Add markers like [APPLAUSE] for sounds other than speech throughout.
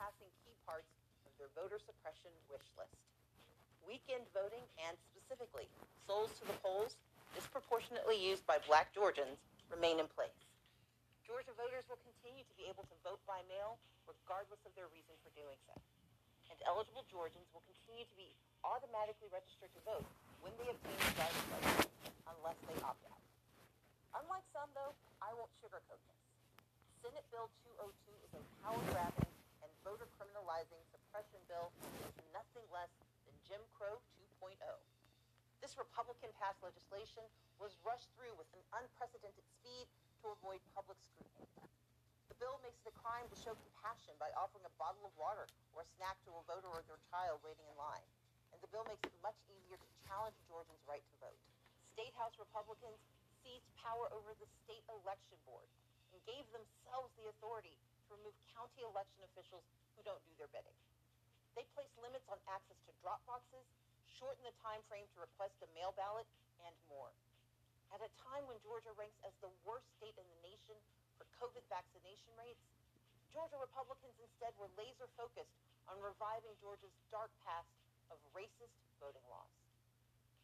passing key parts of their voter suppression wish list. Weekend voting and specifically souls to the polls, disproportionately used by black Georgians, remain in place. Georgia voters will continue to be able to vote by mail regardless of their reason for doing so. And eligible Georgians will continue to be automatically registered to vote when they obtain a driver's license, unless they opt out. Unlike some, though, I won't sugarcoat this. Senate Bill 202 is a power-grabbing voter criminalizing suppression bill is nothing less than Jim Crow 2.0. This Republican-passed legislation was rushed through with an unprecedented speed to avoid public scrutiny. The bill makes it a crime to show compassion by offering a bottle of water or a snack to a voter or their child waiting in line. And the bill makes it much easier to challenge Georgians' right to vote. State House Republicans seized power over the state election board and gave themselves the authority remove county election officials who don't do their bidding. They placed limits on access to drop boxes, shortened the time frame to request a mail ballot, and more. At a time when Georgia ranks as the worst state in the nation for COVID vaccination rates, Georgia Republicans instead were laser focused on reviving Georgia's dark past of racist voting laws.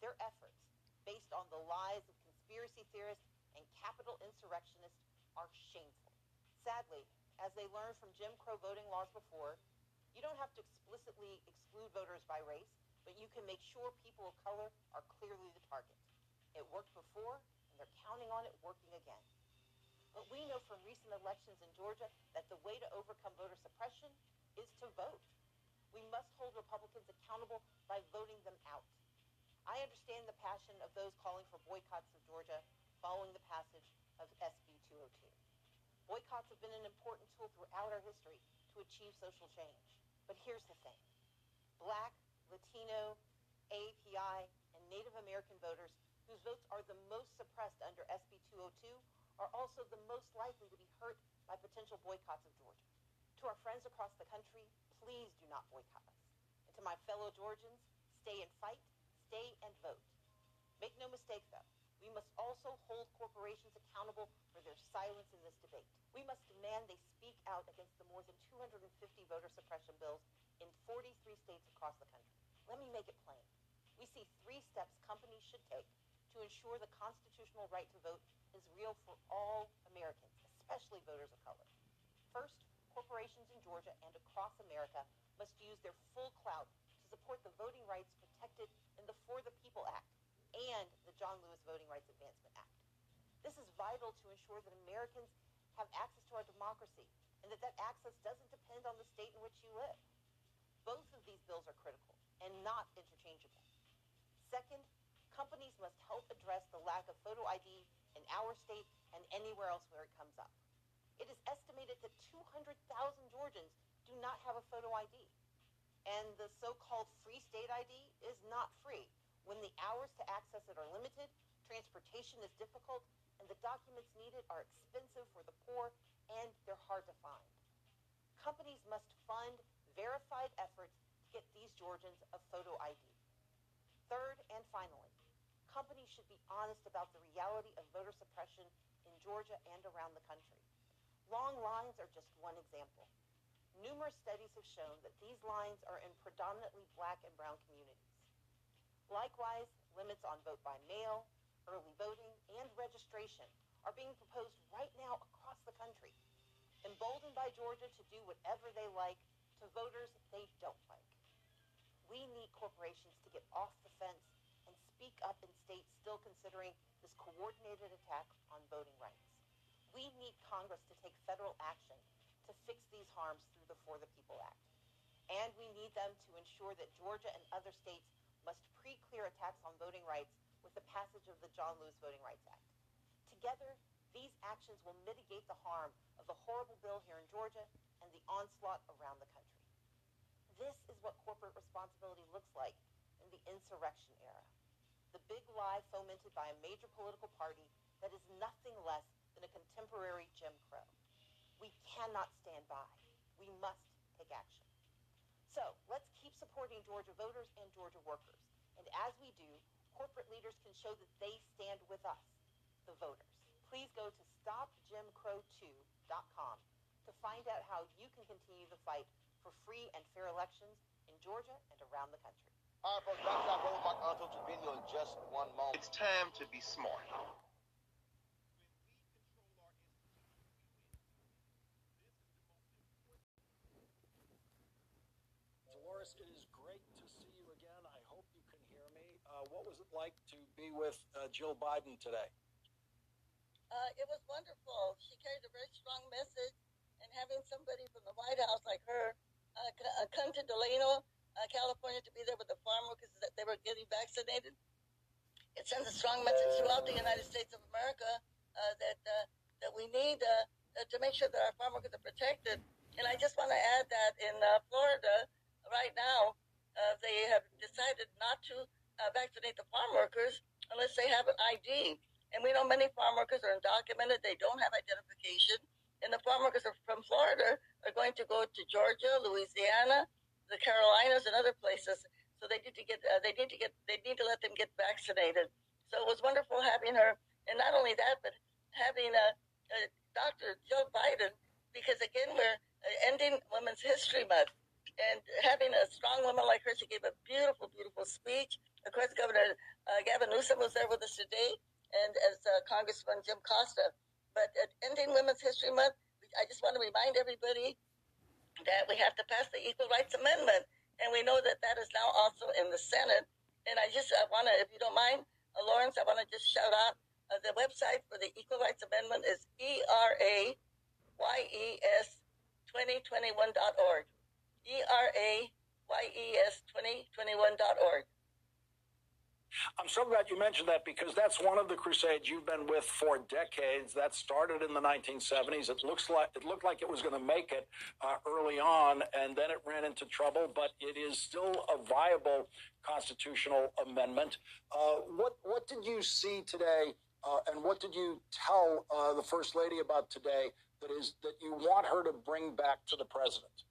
Their efforts, based on the lies of conspiracy theorists and Capitol insurrectionists, are shameful. Sadly, as they learned from Jim Crow voting laws before, you don't have to explicitly exclude voters by race, but you can make sure people of color are clearly the target. It worked before, and they're counting on it working again. But we know from recent elections in Georgia that the way to overcome voter suppression is to vote. We must hold Republicans accountable by voting them out. I understand the passion of those calling for boycotts of Georgia following the passage of SB 202. Boycotts have been an important tool throughout our history to achieve social change. But here's the thing. Black, Latino, API, and Native American voters whose votes are the most suppressed under SB 202 are also the most likely to be hurt by potential boycotts of Georgia. To our friends across the country, please do not boycott us. And to my fellow Georgians, stay and fight, stay and vote. Make no mistake, though, we must also hold corporations accountable for their silence in this debate. We must demand they speak out against the more than 250 voter suppression bills in 43 states across the country. Let me make it plain. We see three steps companies should take to ensure the constitutional right to vote is real for all Americans, especially voters of color. First, corporations in Georgia and across America must use their full clout to support the voting rights protected in the For the People Act and the John Lewis Voting Rights Advancement Act. This is vital to ensure that Americans have access to our democracy and that that access doesn't depend on the state in which you live. Both of these bills are critical and not interchangeable. Second, companies must help address the lack of photo ID in our state and anywhere else where it comes up. It is estimated that 200,000 Georgians do not have a photo ID. And the so-called free state ID is not free when the hours to access it are limited, transportation is difficult, and the documents needed are expensive for the poor and they're hard to find. Companies must fund verified efforts to get these Georgians a photo ID. Third and finally, companies should be honest about the reality of voter suppression in Georgia and around the country. Long lines are just one example. Numerous studies have shown that these lines are in predominantly black and brown communities. Likewise, limits on vote by mail, early voting, and registration are being proposed right now across the country, emboldened by Georgia to do whatever they like to voters they don't like. We need corporations to get off the fence and speak up in states still considering this coordinated attack on voting rights. We need Congress to take federal action to fix these harms through the For the People Act. And we need them to ensure that Georgia and other states must pre-clear attacks on voting rights with the passage of the John Lewis Voting Rights Act. Together, these actions will mitigate the harm of the horrible bill here in Georgia and the onslaught around the country. This is what corporate responsibility looks like in the insurrection era. The big lie fomented by a major political party that is nothing less than a contemporary Jim Crow. We cannot stand by. We must take action. So let's keep supporting Georgia voters and Georgia workers. And as we do, corporate leaders can show that they stand with us, the voters. Please go to stopjimcrow2.com to find out how you can continue the fight for free and fair elections in Georgia and around the country. All right, folks, back to our road mark unfiltered video in just one moment. It's time to be smart. Dolores, it is great to see you again. I hope you can hear me. Uh, what was it like to be with uh, Jill Biden today? Uh, it was wonderful. She carried a very strong message, and having somebody from the White House like her uh, uh, come to Delano, uh, California, to be there with the farm workers that they were getting vaccinated, it sends a strong message throughout the United States of America uh, that that we need to make sure that our farm workers are protected. And I just want to add that in Florida right now, they have decided not to vaccinate the farm workers unless they have an ID. And we know many farm workers are undocumented; they don't have identification. And the farm workers are from Florida are going to go to Georgia, Louisiana, the Carolinas, and other places. So they need to get uh, they need to get they need to let them get vaccinated. So it was wonderful having her, and not only that, but having a, a Dr. Joe Biden, because again we're uh, ending Women's History Month, and having a strong woman like her, she gave a beautiful, beautiful speech. Of course, Governor uh, Gavin Newsom was there with us today, and as uh, Congressman Jim Costa. But at ending Women's History Month, I just want to remind everybody that we have to pass the Equal Rights Amendment, and we know that that is now also in the Senate. And I just I want to, if you don't mind, uh, Lawrence, I want to just shout out uh, the website for the Equal Rights Amendment is E R A Y E S 2021.org. E R A Y E S 2021.org. I'm so glad you mentioned that because that's one of the crusades you've been with for decades. That started in the 1970s. It looks like it looked like it was going to make it uh, early on, and then it ran into trouble. But it is still a viable constitutional amendment. Uh, what what did you see today, uh, and what did you tell uh, the first lady about today? That is that you want her to bring back to the president.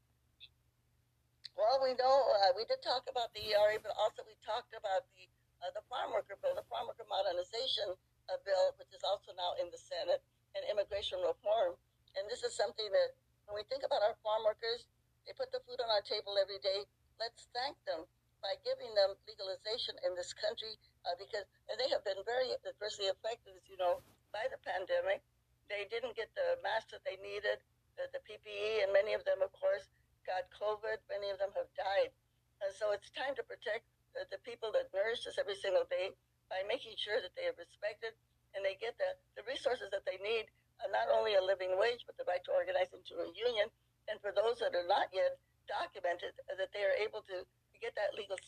Well, we know uh, we did talk about the ERA, but also we talked about the uh, the farm worker bill, the farm worker modernization uh, bill, which is also now in the Senate, and immigration reform. And this is something that, when we think about our farm workers, they put the food on our table every day. Let's thank them by giving them legalization in this country uh, because they have been very adversely affected, as you know, by the pandemic. They didn't get the masks that they needed, the, the PPE, and many of them, of course, got COVID. Many of them have died. And so it's time to protect the, the people that nourish us every single day by making sure that they are respected and they get the, the resources that they need, uh, not only a living wage, but the right to organize into a union. And for those that are not yet documented, uh, that they are able to get that legal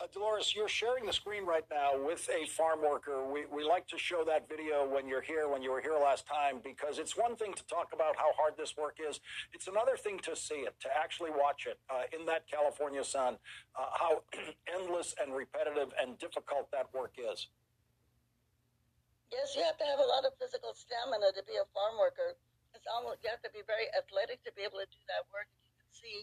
Uh, Dolores, you're sharing the screen right now with a farm worker. We, we like to show that video when you're here, when you were here last time, because it's one thing to talk about how hard this work is. It's another thing to see it, to actually watch it uh, in that California sun, uh, how [CLEARS THROAT] endless and repetitive and difficult that work is. Yes, you have to have a lot of physical stamina to be a farm worker. It's almost you have to be very athletic to be able to do that work. You can see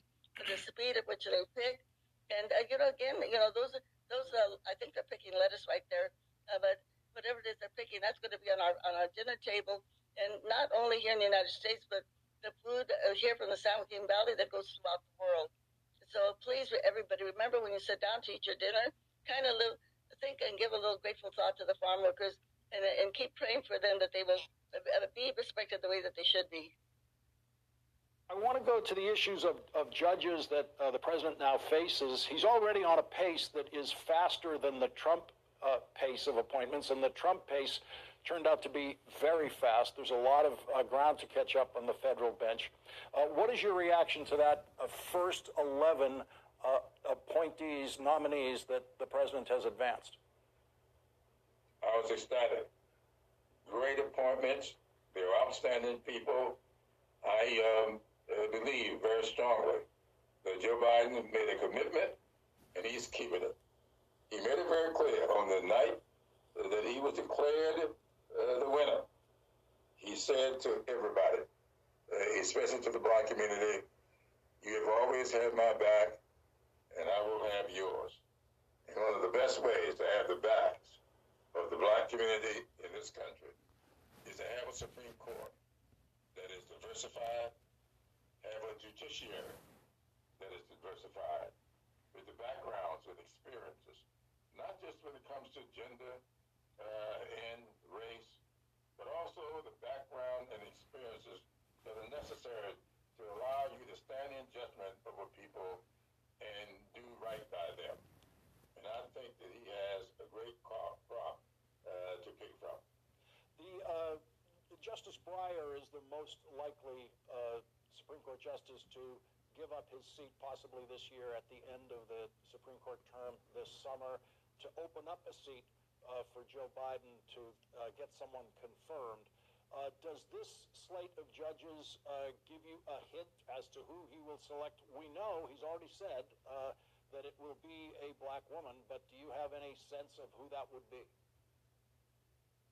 the speed at which they pick, and uh, you know, again, you know, those those uh, I think they're picking lettuce right there, uh, but whatever it is they're picking, that's going to be on our on our dinner table, and not only here in the United States, but the food uh, here from the San Joaquin Valley that goes throughout the world. So please, everybody, remember when you sit down to eat your dinner, kind of live, think and give a little grateful thought to the farm workers, and and keep praying for them that they will uh, be respected the way that they should be. I want to go to the issues of, of judges that uh, the president now faces. He's already on a pace that is faster than the Trump uh, pace of appointments, and the Trump pace turned out to be very fast. There's a lot of uh, ground to catch up on the federal bench. Uh, what is your reaction to that uh, first 11 uh, appointees, nominees that the president has advanced? I was ecstatic. Great appointments. They're outstanding people. I um, uh, believe very strongly that Joe Biden made a commitment and he's keeping it. He made it very clear on the night that he was declared uh, the winner. He said to everybody, uh, especially to the black community, you have always had my back and I will have yours. And one of the best ways to have the backs of the black community in this country is to have a Supreme Court that is diversified, have a judiciary that is diversified with the backgrounds and experiences, not just when it comes to gender uh, and race, but also the background and experiences that are necessary to allow you to stand in judgment over people and do right by them. And I think that he has a great crop, crop uh, to pick from. The uh, Justice Breyer is the most likely uh, Supreme Court justice to give up his seat possibly this year at the end of the Supreme Court term this summer to open up a seat uh, for Joe Biden to uh, get someone confirmed. Uh, does this slate of judges uh, give you a hint as to who he will select? We know he's already said uh, that it will be a black woman, but do you have any sense of who that would be?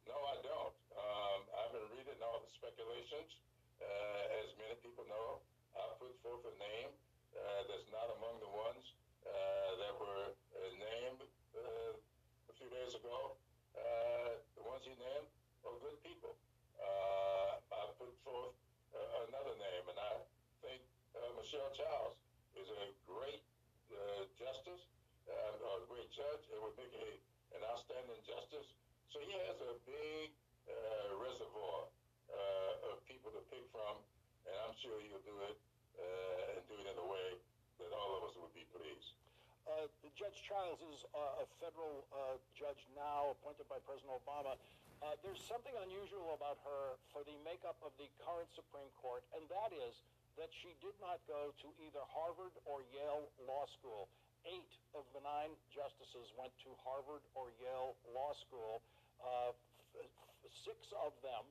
No, I don't. Um, I've been reading all the speculations. Uh, as many people know, I put forth a name uh, that's not among the ones uh, that were uh, named uh, a few days ago. The ones he named are good people. I put forth another name, and I think Michelle Childs is a great justice, a great judge, and would make a, an outstanding justice. So he has a big uh, reservoir uh, of people to pick from, and I'm sure he'll do it uh, and do it in a way that all of us would be pleased. Uh, Judge Childs is uh, a federal uh, judge now, appointed by President Obama. Uh, there's something unusual about her for the makeup of the current Supreme Court, and that is that she did not go to either Harvard or Yale Law School. Eight of the nine justices went to Harvard or Yale Law School. Uh, f- f- six of them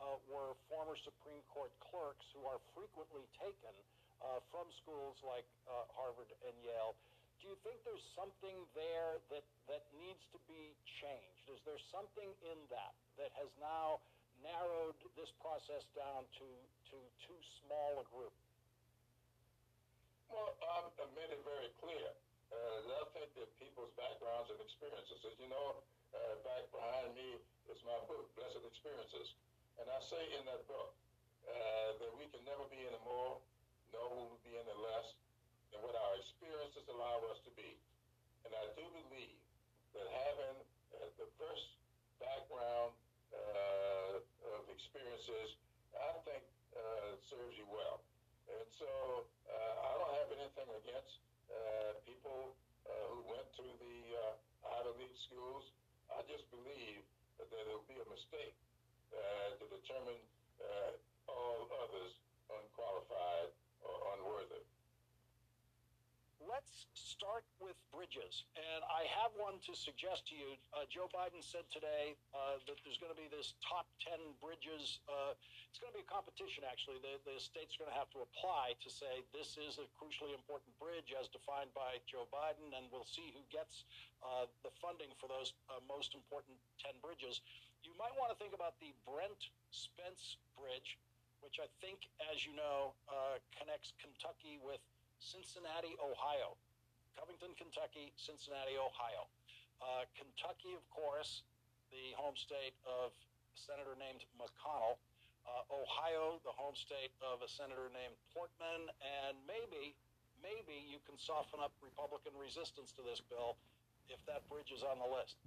uh, were former Supreme Court clerks who are frequently taken uh, from schools like uh, Harvard and Yale. Do you think there's something there that, that needs to be changed? Is there something in that that has now narrowed this process down to, to too small a group? Well, um, I made it very clear. Uh, I think that people's backgrounds and experiences, as you know, uh, back behind me is my book, Blessed Experiences. And I say in that book uh, that we can never be any more, nor will we be any less than what our experiences allow us to be. And I do believe that having a diverse background uh, of experiences, I think uh, serves you well. And so uh, I don't have anything against uh, people uh, who went to the uh, Ivy League schools. I just believe that it will be a mistake uh, to determine uh, all others unqualified or unworthy. Let's start with bridges. And I have one to suggest to you. Uh, Joe Biden said today uh, that there's going to be this top 10 bridges. Uh, it's going to be a competition, actually. The, the states are going to have to apply to say this is a crucially important bridge as defined by Joe Biden, and we'll see who gets uh, the funding for those most important 10 bridges. You might want to think about the Brent Spence Bridge, which I think, as you know, uh, connects Kentucky with Cincinnati, Ohio. Covington, Kentucky, Cincinnati, Ohio. Uh, Kentucky, of course, the home state of a senator named McConnell. Uh, Ohio, the home state of a senator named Portman. And maybe, maybe you can soften up Republican resistance to this bill if that bridge is on the list.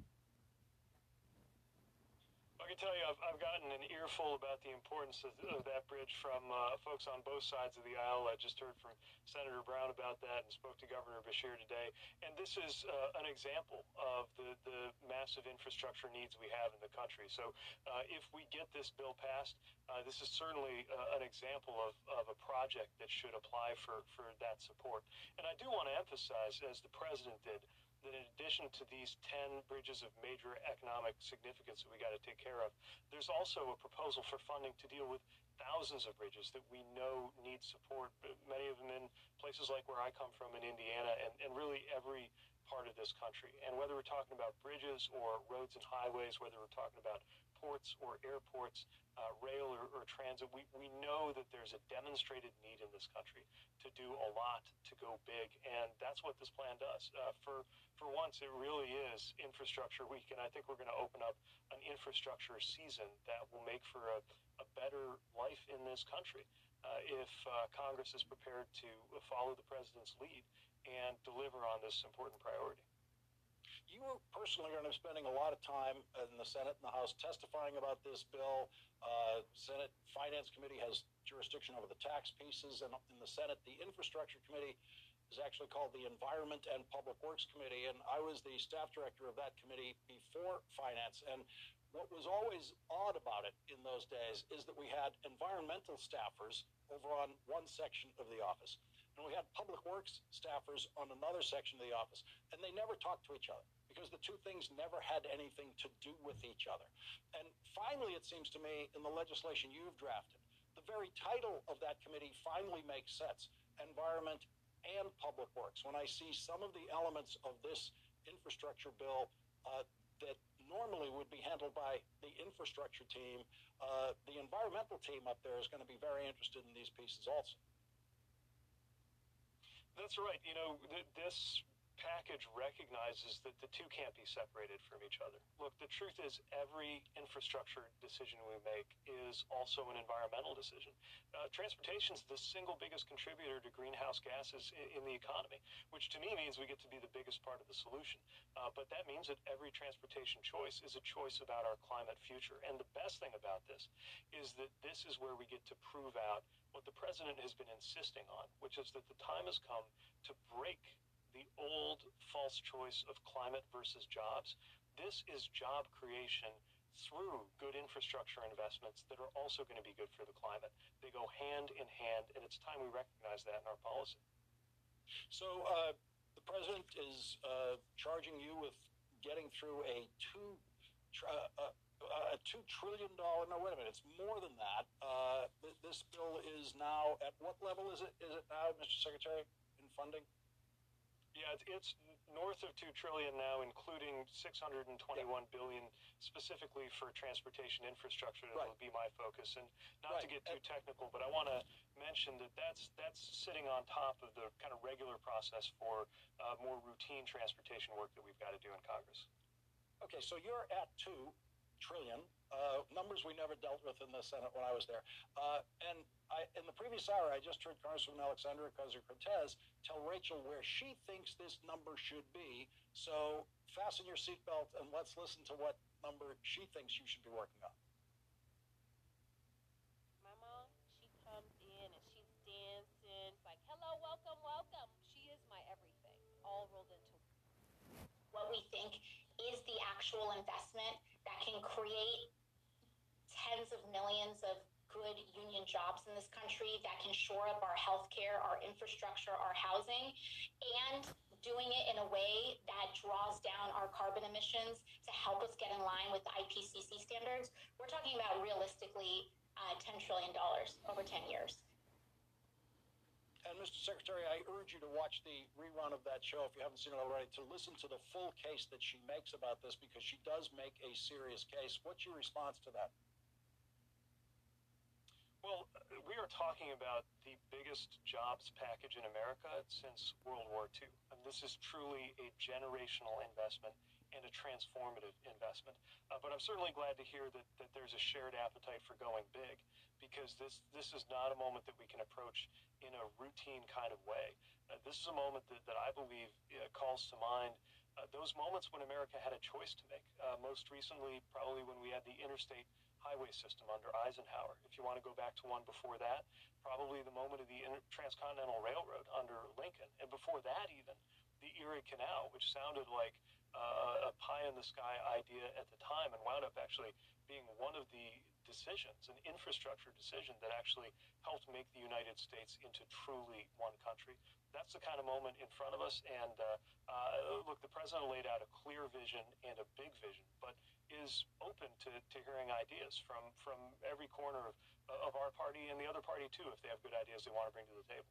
Can tell you, I've, I've gotten an earful about the importance of, of that bridge from uh, folks on both sides of the aisle. I just heard from Senator Brown about that and spoke to Governor Beshear today. And this is uh, an example of the, the massive infrastructure needs we have in the country. So uh, if we get this bill passed, uh, this is certainly uh, an example of, of a project that should apply for, for that support. And I do want to emphasize, as the president did, that in addition to these 10 bridges of major economic significance that we got to take care of, there's also a proposal for funding to deal with thousands of bridges that we know need support, many of them in places like where I come from in Indiana and, and really every part of this country. And whether we're talking about bridges or roads and highways, whether we're talking about ports or airports, uh, rail or, or transit, we, we know that there's a demonstrated need in this country to do a lot to go big. And that's what this plan does. Uh, for, for once, it really is infrastructure week. And I think we're going to open up an infrastructure season that will make for a, a better life in this country. uh, if uh, Congress is prepared to follow the president's lead and deliver on this important priority. You personally are going to be spending a lot of time in the Senate and the House testifying about this bill. Uh, Senate Finance Committee has jurisdiction over the tax pieces, and in the Senate, the Infrastructure Committee is actually called the Environment and Public Works Committee, and I was the staff director of that committee before Finance. And what was always odd about it in those days is that we had environmental staffers over on one section of the office, and we had public works staffers on another section of the office, and they never talked to each other because the two things never had anything to do with each other. And finally, it seems to me, in the legislation you've drafted, the very title of that committee finally makes sense environment and public works. When I see some of the elements of this infrastructure bill uh, that normally would be handled by the infrastructure team, uh, the environmental team up there is going to be very interested in these pieces also. That's right. You know, th- this package recognizes that the two can't be separated from each other. Look, the truth is, every infrastructure decision we make is also an environmental decision. Uh, transportation is the single biggest contributor to greenhouse gases in, in, the economy, which to me means we get to be the biggest part of the solution. Uh, but that means that every transportation choice is a choice about our climate future. And the best thing about this is that this is where we get to prove out what the president has been insisting on, which is that the time has come to break the old false choice of climate versus jobs. This is job creation through good infrastructure investments that are also going to be good for the climate. They go hand in hand, and it's time we recognize that in our policy. So, uh, the president is uh, charging you with getting through a two. Uh, uh, a two trillion dollar. No, wait a minute. It's more than that. Uh, this bill is now at what level is it? Is it now, Mr. Secretary, in funding? Yeah, it's north of two trillion now, including 621 yeah. billion specifically for transportation infrastructure. That right. will be my focus. And not right. to get too technical, but I want to mention that that's that's sitting on top of the kind of regular process for uh, more routine transportation work that we've got to do in Congress. Okay, so you're at two trillion, uh, numbers we never dealt with in the Senate when I was there. Uh, and I, in the previous hour, I just heard Congresswoman Alexandria Ocasio-Cortez tell Rachel where she thinks this number should be. So fasten your seatbelt and let's listen to what number she thinks you should be working on. My mom, she comes in and she's dancing, like, hello, welcome, welcome. She is my everything, all rolled into what we think is the actual investment that can create tens of millions of good union jobs in this country that can shore up our healthcare, our infrastructure, our housing, and doing it in a way that draws down our carbon emissions to help us get in line with the IPCC standards. We're talking about realistically uh, $10 trillion over 10 years. And Mr. Secretary, I urge you to watch the rerun of that show if you haven't seen it already, to listen to the full case that she makes about this because she does make a serious case. What's your response to that? Well, we are talking about the biggest jobs package in America since World War II. And this is truly a generational investment and a transformative investment. Uh, but I'm certainly glad to hear that, that there's a shared appetite for going big because this, this is not a moment that we can approach in a routine kind of way. Uh, this is a moment that, that I believe uh, calls to mind uh, those moments when America had a choice to make. Uh, most recently, probably when we had the interstate highway system under Eisenhower. If you want to go back to one before that, probably the moment of the Transcontinental Railroad under Lincoln. And before that, even, the Erie Canal, which sounded like uh, a pie in the sky idea at the time and wound up actually being one of the decisions, an infrastructure decision that actually helped make the United States into truly one country. That's the kind of moment in front of us. And uh, uh, look, the president laid out a clear vision and a big vision, but is open to, to hearing ideas from, from every corner of, of our party and the other party, too, if they have good ideas they want to bring to the table.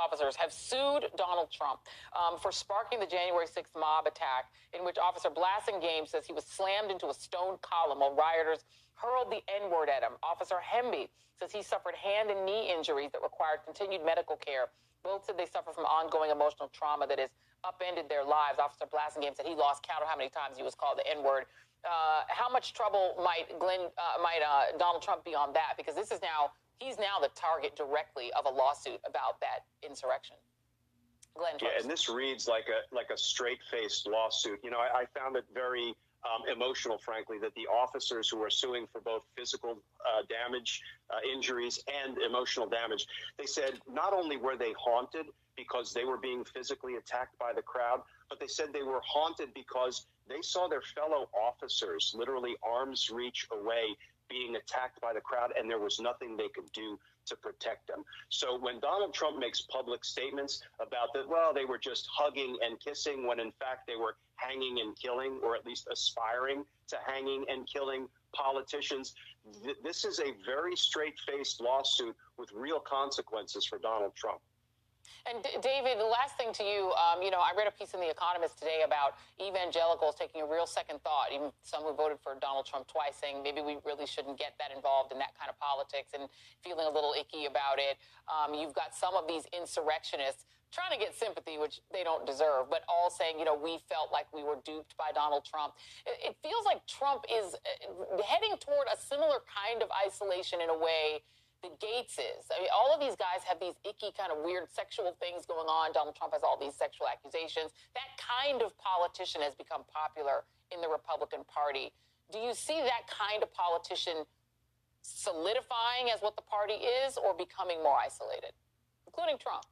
officers have sued Donald Trump um, for sparking the January 6th mob attack, in which Officer Blassingame says he was slammed into a stone column while rioters hurled the N word at him. Officer Hemby says he suffered hand and knee injuries that required continued medical care. Both said they suffer from ongoing emotional trauma that has upended their lives. Officer Blassingame said he lost count of how many times he was called the N word uh, how much trouble might Glenn, uh, might uh, Donald Trump be on that? Because this is now he's now the target directly of a lawsuit about that insurrection. Glenn, yeah, and this reads like a like a straight faced lawsuit. You know, I, I found it very um, emotional, frankly, that the officers who are suing for both physical uh, damage, uh, injuries, and emotional damage, they said not only were they haunted because they were being physically attacked by the crowd, but they said they were haunted because they saw their fellow officers literally arms reach away being attacked by the crowd, and there was nothing they could do to protect them. So when Donald Trump makes public statements about that, well, they were just hugging and kissing, when in fact they were hanging and killing, or at least aspiring to hanging and killing politicians, th- this is a very straight faced lawsuit with real consequences for Donald Trump. And D- David, the last thing to you, um, you know, I read a piece in The Economist today about evangelicals taking a real second thought, even some who voted for Donald Trump twice, saying maybe we really shouldn't get that involved in that kind of politics and feeling a little icky about it. Um, you've got some of these insurrectionists trying to get sympathy, which they don't deserve, but all saying, you know, we felt like we were duped by Donald Trump. It, it feels like Trump is uh, heading toward a similar kind of isolation in a way the Gaetz is. I mean, all of these guys have these icky, kind of weird sexual things going on. Donald Trump has all these sexual accusations. That kind of politician has become popular in the Republican Party. Do you see that kind of politician solidifying as what the party is or becoming more isolated, including Trump?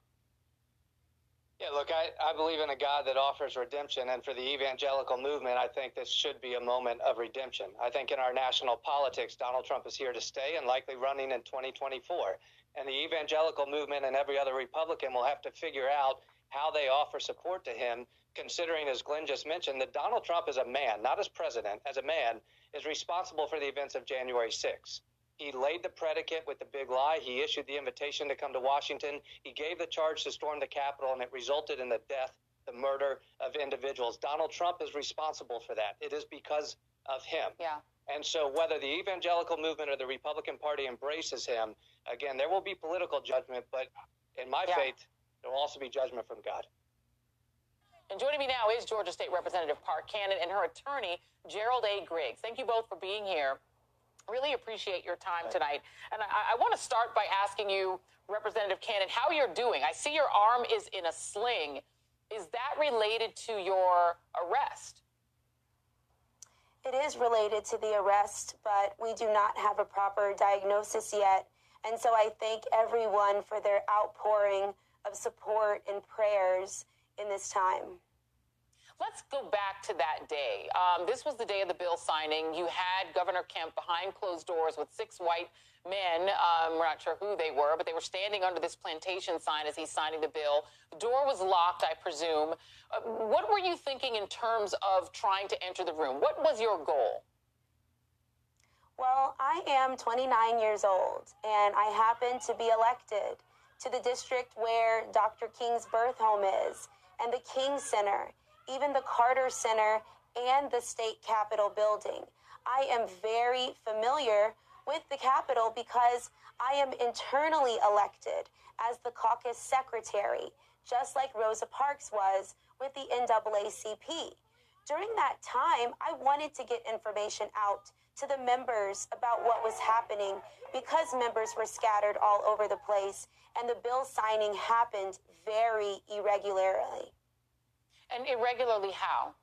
Yeah, look, I, I believe in a God that offers redemption. And for the evangelical movement, I think this should be a moment of redemption. I think in our national politics, Donald Trump is here to stay and likely running in 2024. And the evangelical movement and every other Republican will have to figure out how they offer support to him, considering, as Glenn just mentioned, that Donald Trump as a man, not as president, as a man, is responsible for the events of January 6th. He laid the predicate with the big lie. He issued the invitation to come to Washington. He gave the charge to storm the Capitol, and it resulted in the death, the murder of individuals. Donald Trump is responsible for that. It is because of him. Yeah. And so, whether the evangelical movement or the Republican Party embraces him, again, there will be political judgment, but in my Yeah. faith, there will also be judgment from God. And joining me now is Georgia State Representative Park Cannon and her attorney, Gerald A. Griggs. Thank you both for being here. Really appreciate your time tonight. And I, I want to start by asking you, Representative Cannon, how you're doing. I see your arm is in a sling. Is that related to your arrest? It is related to the arrest, but we do not have a proper diagnosis yet. And so I thank everyone for their outpouring of support and prayers in this time. Let's go back to that day. Um, this was the day of the bill signing. You had Governor Kemp behind closed doors with six white men. Um, we're not sure who they were, but they were standing under this plantation sign as he's signing the bill. The door was locked, I presume. Uh, what were you thinking in terms of trying to enter the room? What was your goal? Well, I am 29 years old, and I happen to be elected to the district where Dr. King's birth home is, and the King Center, even the Carter Center, and the state capitol building. I am very familiar with the Capitol because I am internally elected as the caucus secretary, just like Rosa Parks was with the NAACP. During that time, I wanted to get information out to the members about what was happening because members were scattered all over the place and the bill signing happened very irregularly. And irregularly how?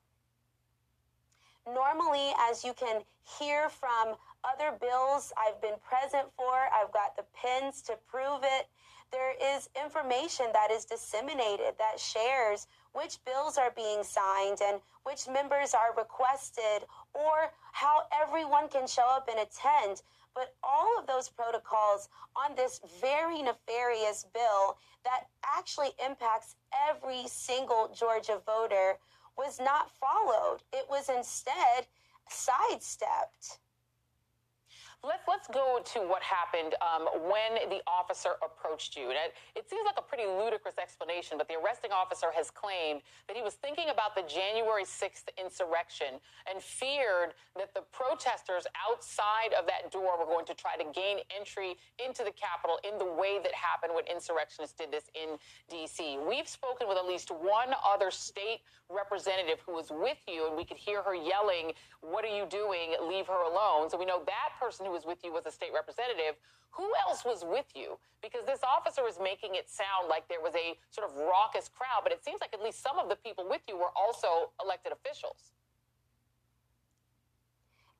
Normally, as you can hear from other bills I've been present for, I've got the pins to prove it. There is information that is disseminated that shares which bills are being signed and which members are requested or how everyone can show up and attend. But all of those protocols on this very nefarious bill that actually impacts every single Georgia voter was not followed. It was instead sidestepped. Let's let's go to what happened um, when the officer approached you. And it, it seems like a pretty ludicrous explanation, but the arresting officer has claimed that he was thinking about the January 6th insurrection and feared that the protesters outside of that door were going to try to gain entry into the Capitol in the way that happened when insurrectionists did this in D.C. We've spoken with at least one other state representative who was with you, and we could hear her yelling, What are you doing? Leave her alone. So we know that person who was with you was a state representative. Who else was with you? Because this officer is making it sound like there was a sort of raucous crowd, but it seems like at least some of the people with you were also elected officials.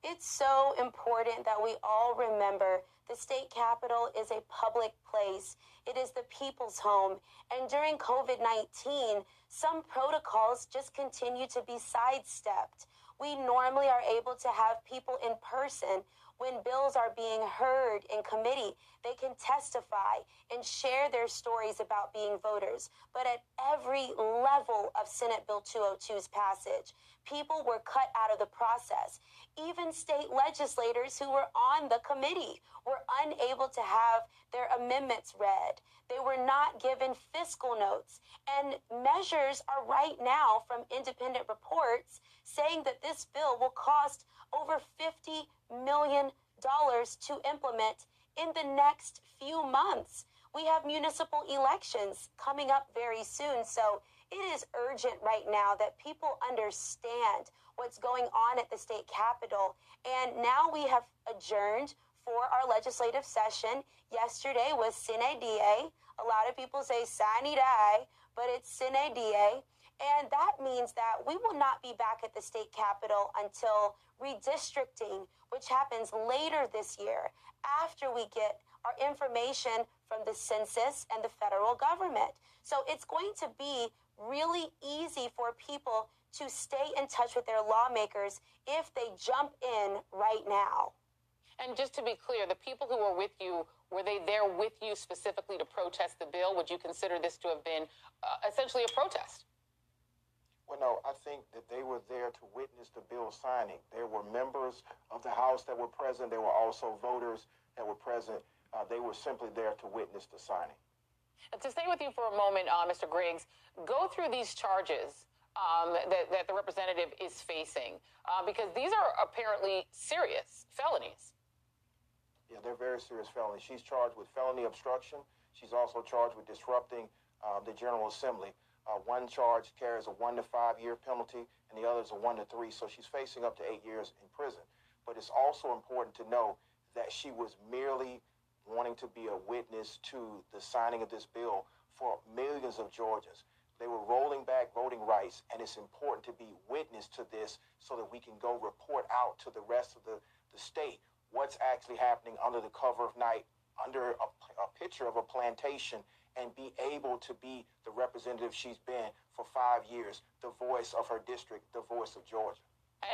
It's so important that we all remember the state capitol is a public place. It is the people's home. And during COVID 19, some protocols just continue to be sidestepped. We normally are able to have people in person when bills are being heard in committee. They can testify and share their stories about being voters. But at every level of Senate Bill 202's passage, people were cut out of the process. Even state legislators who were on the committee were unable to have their amendments read. They were not given fiscal notes. And measures are right now from independent reports saying that this bill will cost over $50 million to implement in the next few months. We have municipal elections coming up very soon. So it is urgent right now that people understand what's going on at the state capitol. And now we have adjourned for our legislative session. Yesterday was Sine Die. A lot of people say Sine Die, but it's Sine Die. And that means that we will not be back at the state capitol until redistricting, which happens later this year after we get our information from the census and the federal government. So it's going to be really easy for people to stay in touch with their lawmakers if they jump in right now. And just to be clear, the people who were with you, were they there with you specifically to protest the bill? Would you consider this to have been uh, essentially a protest? Well, no, I think that they were there to witness the bill signing. There were members of the House that were present. There were also voters that were present. Uh, they were simply there to witness the signing. And to stay with you for a moment, uh, Mr. Griggs, go through these charges um, that, that, the representative is facing, uh, because these are apparently serious felonies. Yeah, they're very serious felonies. She's charged with felony obstruction. She's also charged with disrupting uh, the General Assembly. Uh, one charge carries a one to five year penalty, and the other is a one to three. So she's facing up to eight years in prison. But it's also important to know that she was merely wanting to be a witness to the signing of this bill for millions of Georgians. They were rolling back voting rights, and it's important to be witness to this so that we can go report out to the rest of the, the state what's actually happening under the cover of night, under a, a picture of a plantation and be able to be the representative she's been for five years, the voice of her district, the voice of Georgia.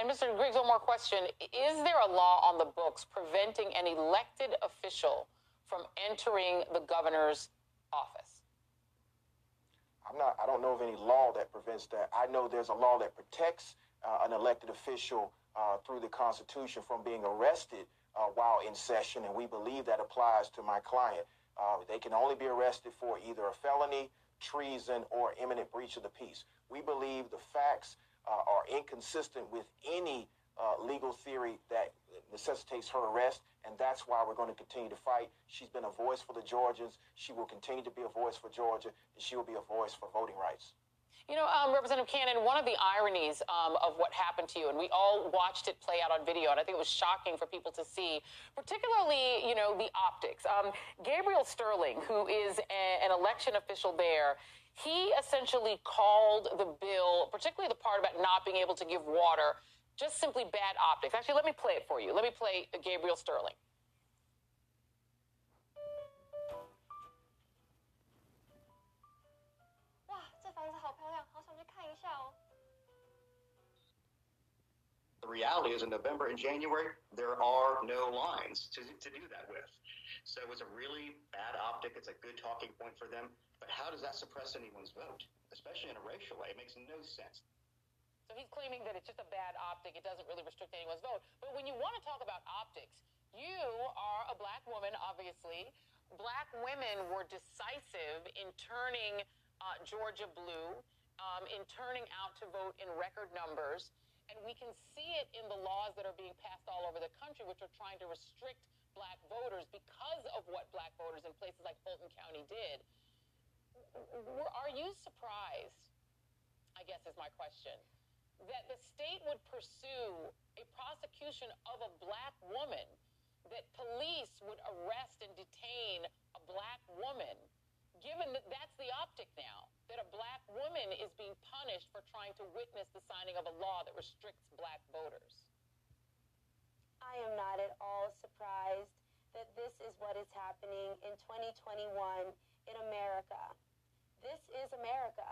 And Mr. Griggs, one more question. Is there a law on the books preventing an elected official from entering the governor's office? I'm not, I don't know of any law that prevents that. I know there's a law that protects uh, an elected official uh, through the Constitution from being arrested uh, while in session, and we believe that applies to my client. Uh, they can only be arrested for either a felony, treason, or imminent breach of the peace. We believe the facts uh, are inconsistent with any uh, legal theory that necessitates her arrest, and that's why we're going to continue to fight. She's been a voice for the Georgians. She will continue to be a voice for Georgia, and she will be a voice for voting rights. You know, um, Representative Cannon, one of the ironies um, of what happened to you, and we all watched it play out on video, and I think it was shocking for people to see, particularly, you know, the optics. Um, Gabriel Sterling, who is a, an election official there, he essentially called the bill, particularly the part about not being able to give water, just simply bad optics. Actually, let me play it for you. Let me play Gabriel Sterling. The reality is, in November and January, there are no lines to, to do that with. So it's a really bad optic. It's a good talking point for them. But how does that suppress anyone's vote, especially in a racial way? It makes no sense. So he's claiming that it's just a bad optic. It doesn't really restrict anyone's vote. But when you want to talk about optics, you are a a black woman, obviously. Black women were decisive in turning uh, Georgia blue, um, in turning out to vote in record numbers. And we can see it in the laws that are being passed all over the country, which are trying to restrict black voters because of what black voters in places like Fulton County did. Are you surprised, I guess is my question, that the state would pursue a prosecution of a black woman, that police would arrest and detain a black woman, given that that's the optic now, that a black woman is being punished for trying to witness the signing of a law that restricts black voters? I am not at all surprised that this is what is happening in 2021 in America. This is America.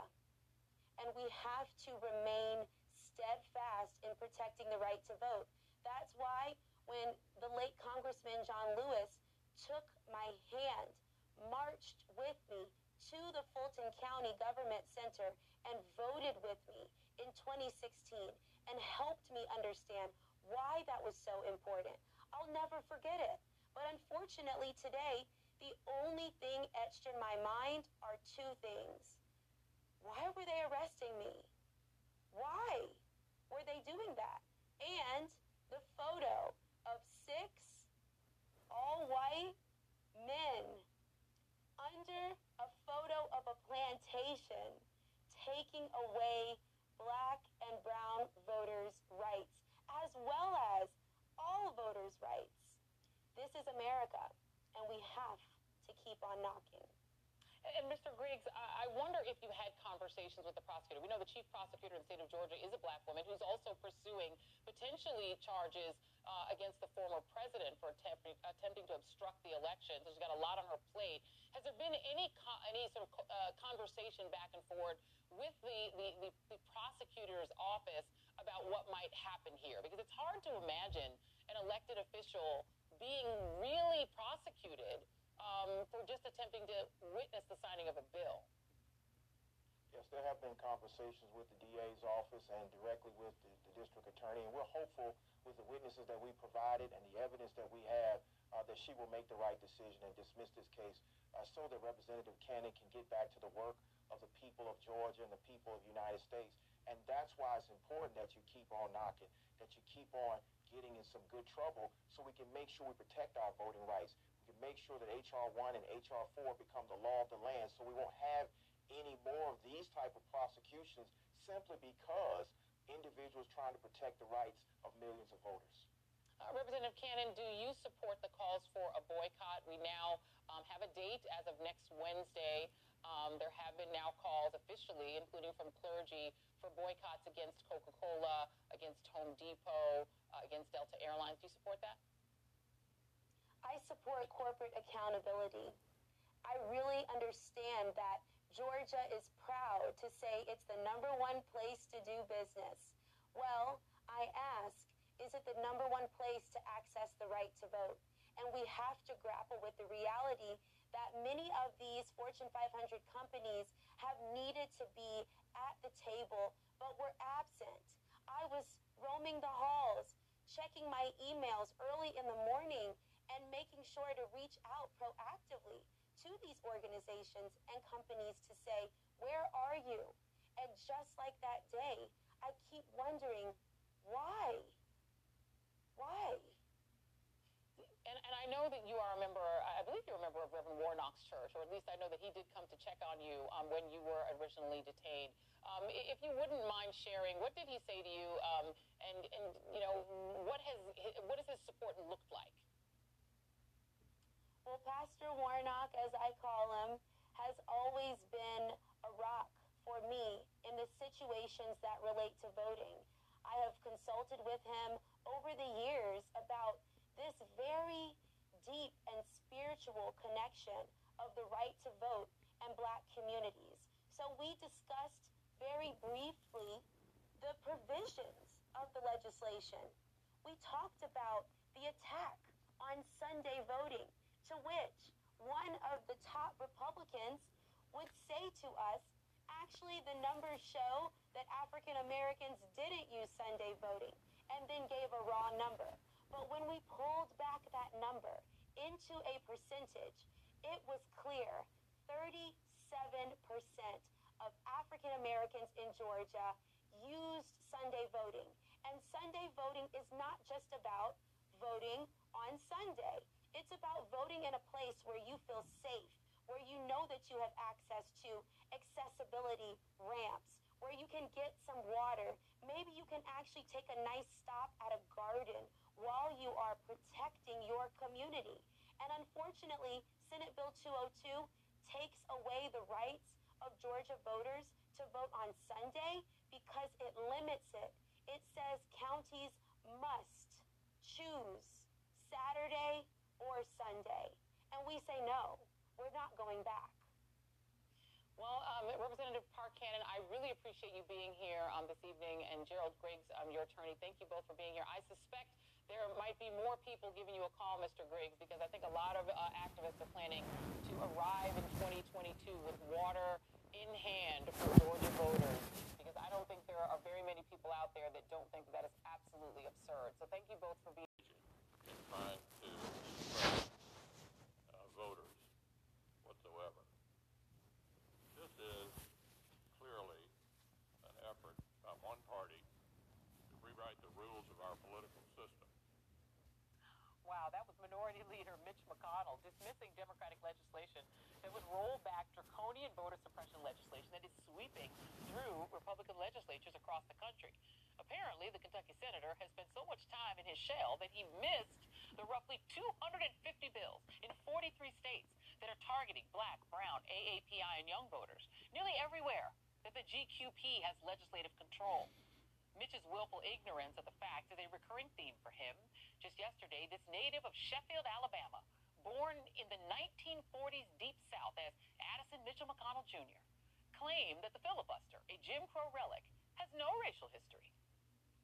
And we have to remain steadfast in protecting the right to vote. That's why when the late Congressman John Lewis took my hand, marched with me to the Fulton County Government Center and voted with me in 2016 and helped me understand why that was so important. I'll never forget it. But unfortunately, today, the only thing etched in my mind are two things. Why were they arresting me? Why were they doing that? And the photo of six all white men under a photo of a plantation taking away black and brown voters' rights, as well as all voters' rights. This is America and we have to keep on knocking. And Mr. Griggs, I wonder if you had conversations with the prosecutor. We know the chief prosecutor in the state of Georgia is a black woman who's also pursuing potentially charges uh, against the former president for attempting, attempting to obstruct the election. So she's got a lot on her plate. Has there been any any sort of uh, conversation back and forth with the, the, the, the prosecutor's office about what might happen here? Because it's hard to imagine an elected official being really prosecuted um, for just attempting to witness the signing of a bill. Yes, there have been conversations with the DA's office and directly with the, the district attorney, and we're hopeful with the witnesses that we provided and the evidence that we have uh, that she will make the right decision and dismiss this case uh, so that Representative Cannon can get back to the work of the people of Georgia and the people of the United States. And that's why it's important that you keep on knocking, that you keep on getting in some good trouble so we can make sure we protect our voting rights. We can make sure that H.R. 1 and H.R. 4 become the law of the land so we won't have any more of these type of prosecutions simply because individuals trying to protect the rights of millions of voters. Uh, Representative Cannon, do you support the calls for a boycott? We now um, have a date as of next Wednesday. Um, there have been now calls officially, including from clergy, for boycotts against Coca Cola, against Home Depot, uh, against Delta Airlines. Do you support that? I support corporate accountability. I really understand that Georgia is proud to say it's the number one place to do business. Well, I ask, is it the number one place to access the right to vote? And we have to grapple with the reality that many of these Fortune 500 companies have needed to be at the table but were absent. I was roaming the halls, checking my emails early in the morning, and making sure to reach out proactively to these organizations and companies to say, Where are you? And just like that day, I keep wondering, why? Why? And, and I know that you are a member, I believe you're a member of Reverend Warnock's church, or at least I know that he did come to check on you um, when you were originally detained. Um, if you wouldn't mind sharing, what did he say to you, um, and, and you know, what has what has his support looked like? Well, Pastor Warnock, as I call him, has always been a rock for me in the situations that relate to voting. I have consulted with him over the years about this very deep and spiritual connection of the right to vote and black communities. So we discussed very briefly the provisions of the legislation. We talked about the attack on Sunday voting, to which one of the top Republicans would say to us, actually, the numbers show that African Americans didn't use Sunday voting, and then gave a raw number. But when we pulled back that number into a percentage, it was clear 37% of African Americans in Georgia used Sunday voting. And Sunday voting is not just about voting on Sunday. It's about voting in a place where you feel safe, where you know that you have access to accessibility ramps, where you can get some water. Maybe you can actually take a nice stop at a garden while you are protecting your community. And unfortunately, Senate Bill 202 takes away the rights of Georgia voters to vote on Sunday because it limits it. It says counties must choose Saturday or Sunday. And we say no, we're not going back. Well, um, Representative Park Cannon, I really appreciate you being here um, this evening. And Gerald Griggs, um, your attorney, thank you both for being here. I suspect there might be more people giving you a call, Mr. Griggs, because I think a lot of uh, activists are planning to arrive in 2022 with water in hand for Georgia voters. Because I don't think there are very many people out there that don't think that is absolutely absurd. So thank you both for being in trying to uh, voters whatsoever. This is clearly an effort by one party to rewrite the rules of our political system. Wow, that was Minority [LAUGHS] Leader Mitch McConnell dismissing Democratic legislation that would roll back draconian voter suppression legislation that is sweeping through Republican legislatures across the country. Apparently, the Kentucky senator has spent so much time in his shell that he missed the roughly 250 bills in 43 states that are targeting black, brown, AAPI, and young voters, nearly everywhere that the GQP has legislative control. Mitch's willful ignorance of the fact is a recurring theme for him. Just yesterday, this native of Sheffield, Alabama, born in the 1940s Deep South as Addison Mitchell McConnell Jr., claimed that the filibuster, a Jim Crow relic, has no racial history.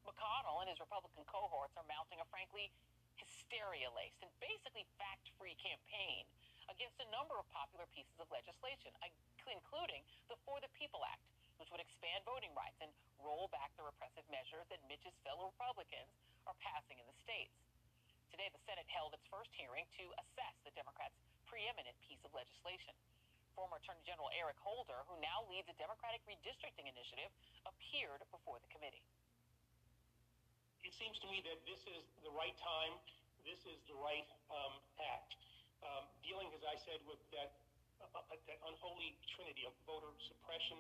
McConnell and his Republican cohorts are mounting a frankly hysteria laced and basically fact free campaign against a number of popular pieces of legislation, including the For the People Act, which would expand voting rights and roll back the repressive measures that Mitch's fellow Republicans are passing in the states. Today, the Senate held its first hearing to assess the Democrats' preeminent piece of legislation. Former Attorney General Eric Holder, who now leads a Democratic redistricting initiative, appeared before the committee. It seems to me that this is the right time, this is the right um, act. Um, dealing, as I said, with that, uh, uh that unholy trinity of voter suppression,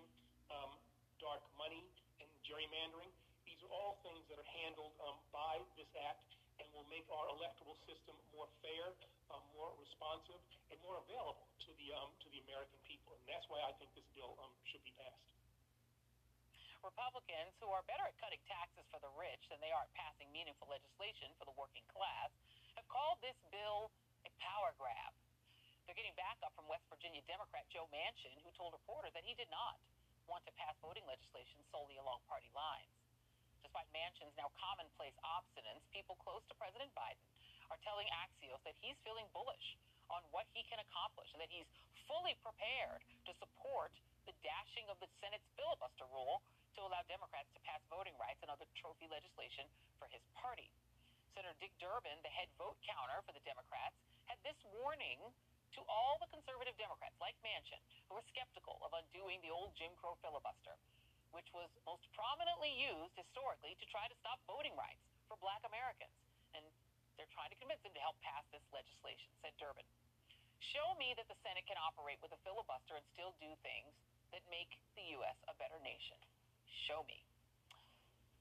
um, dark money, and gerrymandering. These are all things that are handled um, by this act and will make our electoral system more fair, uh, more responsive, and more available to the um, to the American people. And that's why I think this bill um, should be passed. Republicans, who are better at cutting taxes for the rich than they are at passing meaningful legislation for the working class, have called this bill a power grab. They're getting backup from West Virginia Democrat Joe Manchin, who told reporters that he did not want to pass voting legislation solely along party lines. Despite Manchin's now commonplace obstinance, people close to President Biden are telling Axios that he's feeling bullish on what he can accomplish and that he's fully prepared to support the dashing of the Senate's filibuster rule to allow Democrats to pass voting rights and other trophy legislation for his party. Senator Dick Durbin, the head vote counter for the Democrats, had this warning to all the conservative Democrats, like Manchin, who were skeptical of undoing the old Jim Crow filibuster, which was most prominently used historically to try to stop voting rights for black Americans. And they're trying to convince them to help pass this legislation, said Durbin. Show me that the Senate can operate with a filibuster and still do things that make the U.S. a better nation. Show me.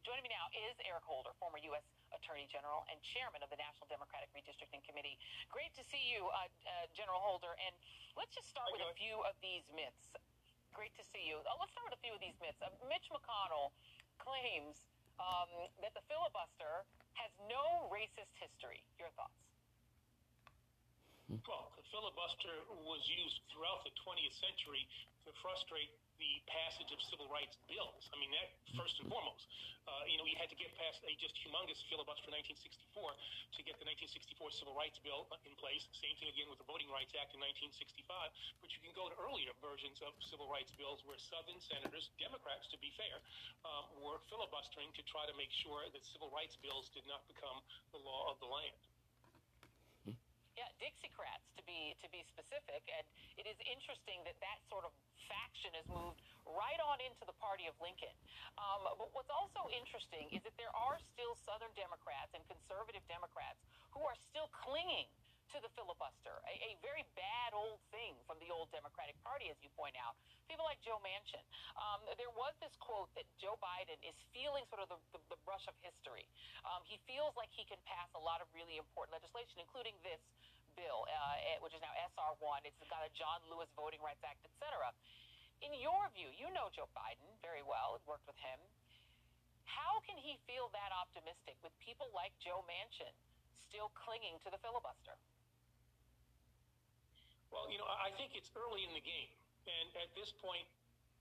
Joining me now is Eric Holder, former U.S. Attorney General and Chairman of the National Democratic Redistricting Committee. Great to see you, uh, uh, General Holder. And let's just start with a few of these myths. Great to see you. Uh, let's start with a few of these myths. Uh, Mitch McConnell claims um, that the filibuster has no racist history. Your thoughts? Well, the filibuster was used throughout the 20th century to frustrate the passage of civil rights bills. I mean, that first and foremost. Uh, you know, you had to get past a just humongous filibuster in 1964 to get the 1964 Civil Rights Bill in place. Same thing again with the Voting Rights Act in 1965. But you can go to earlier versions of civil rights bills where Southern senators, Democrats to be fair, um, were filibustering to try to make sure that civil rights bills did not become the law of the land. Dixiecrats to be specific. And it is interesting that that sort of faction has moved right on into the party of Lincoln. Um, but what's also interesting is that there are still Southern Democrats and conservative Democrats who are still clinging to the filibuster, a, a, very bad old thing from the old Democratic Party, as you point out. People like Joe Manchin. Um, there was this quote that Joe Biden is feeling sort of the, the, the brush of history. Um, he feels like he can pass a lot of really important legislation, including this bill, uh, eh, which is now SR 1. It's got a John Lewis Voting Rights Act, etc. In your view, you know Joe Biden very well, It worked with him. How can he feel that optimistic with people like Joe Manchin still clinging to the filibuster? Well, you know, I think it's early in the game. And at this point,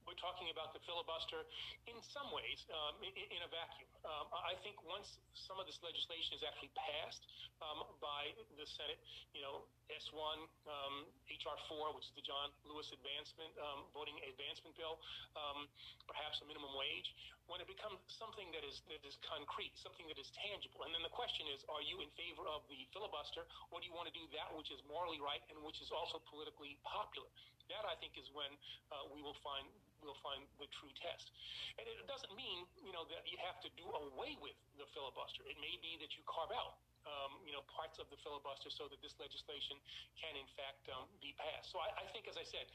we're talking about the filibuster in some ways um, in, in, a vacuum. Um, I think once some of this legislation is actually passed um, by the Senate, you know, S1, um, HR 4, which is the John Lewis Advancement um, Voting Advancement Bill, um, perhaps a minimum wage, when it becomes something that is that is concrete, something that is tangible, and then the question is, are you in favor of the filibuster, or do you want to do that which is morally right and which is also politically popular? That I think is when uh, we will find we'll find the true test. And it doesn't mean you know that you have to do away with the filibuster. It may be that you carve out um, you know parts of the filibuster so that this legislation can in fact um, be passed. So I, I, think, as I said,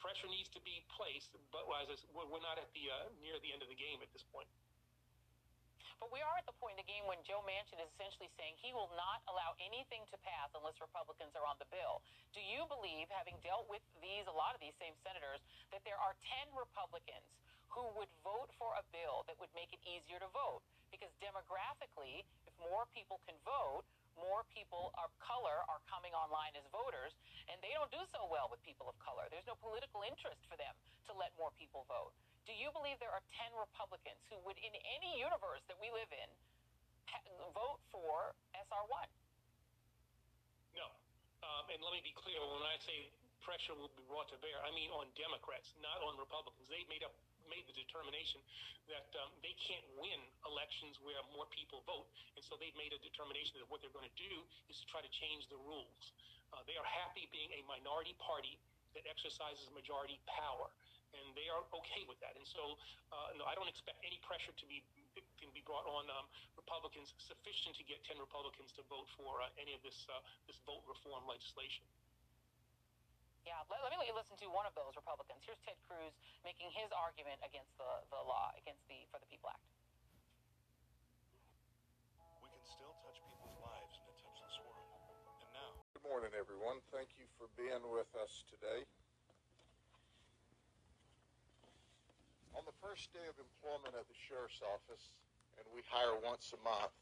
pressure needs to be placed, but as I, we're not at the uh, near the end of the game at this point. But we are at the point in the game when Joe Manchin is essentially saying he will not allow anything to pass unless Republicans are on the bill. Do you believe, having dealt with these, a lot of these same senators, that there are 10 Republicans who would vote for a bill that would make it easier to vote? Because demographically, if more people can vote, more people of color are coming online as voters, and they don't do so well with people of color. There's no political interest for them to let more people vote. Do you believe there are 10 Republicans who would, in any universe that we live in, vote for SR1? No. Um, and let me be clear when I say pressure will be brought to bear, I mean on Democrats, not on Republicans. They made up made the determination that um, they can't win elections where more people vote, and so they've made a determination that what they're going to do is to try to change the rules. Uh, they are happy being a minority party that exercises majority power and they are okay with that. And so, uh, no, I don't expect any pressure to be can be brought on um, Republicans sufficient to get 10 Republicans to vote for uh, any of this uh, this vote reform legislation. Yeah, let, let, me let you listen to one of those Republicans. Here's Ted Cruz making his argument against the, the law, against the For the People Act. We can still touch people's lives in a touchless world. And now. Good morning, everyone. Thank you for being with us today. On the first day of employment at the sheriff's office, and we hire once a month,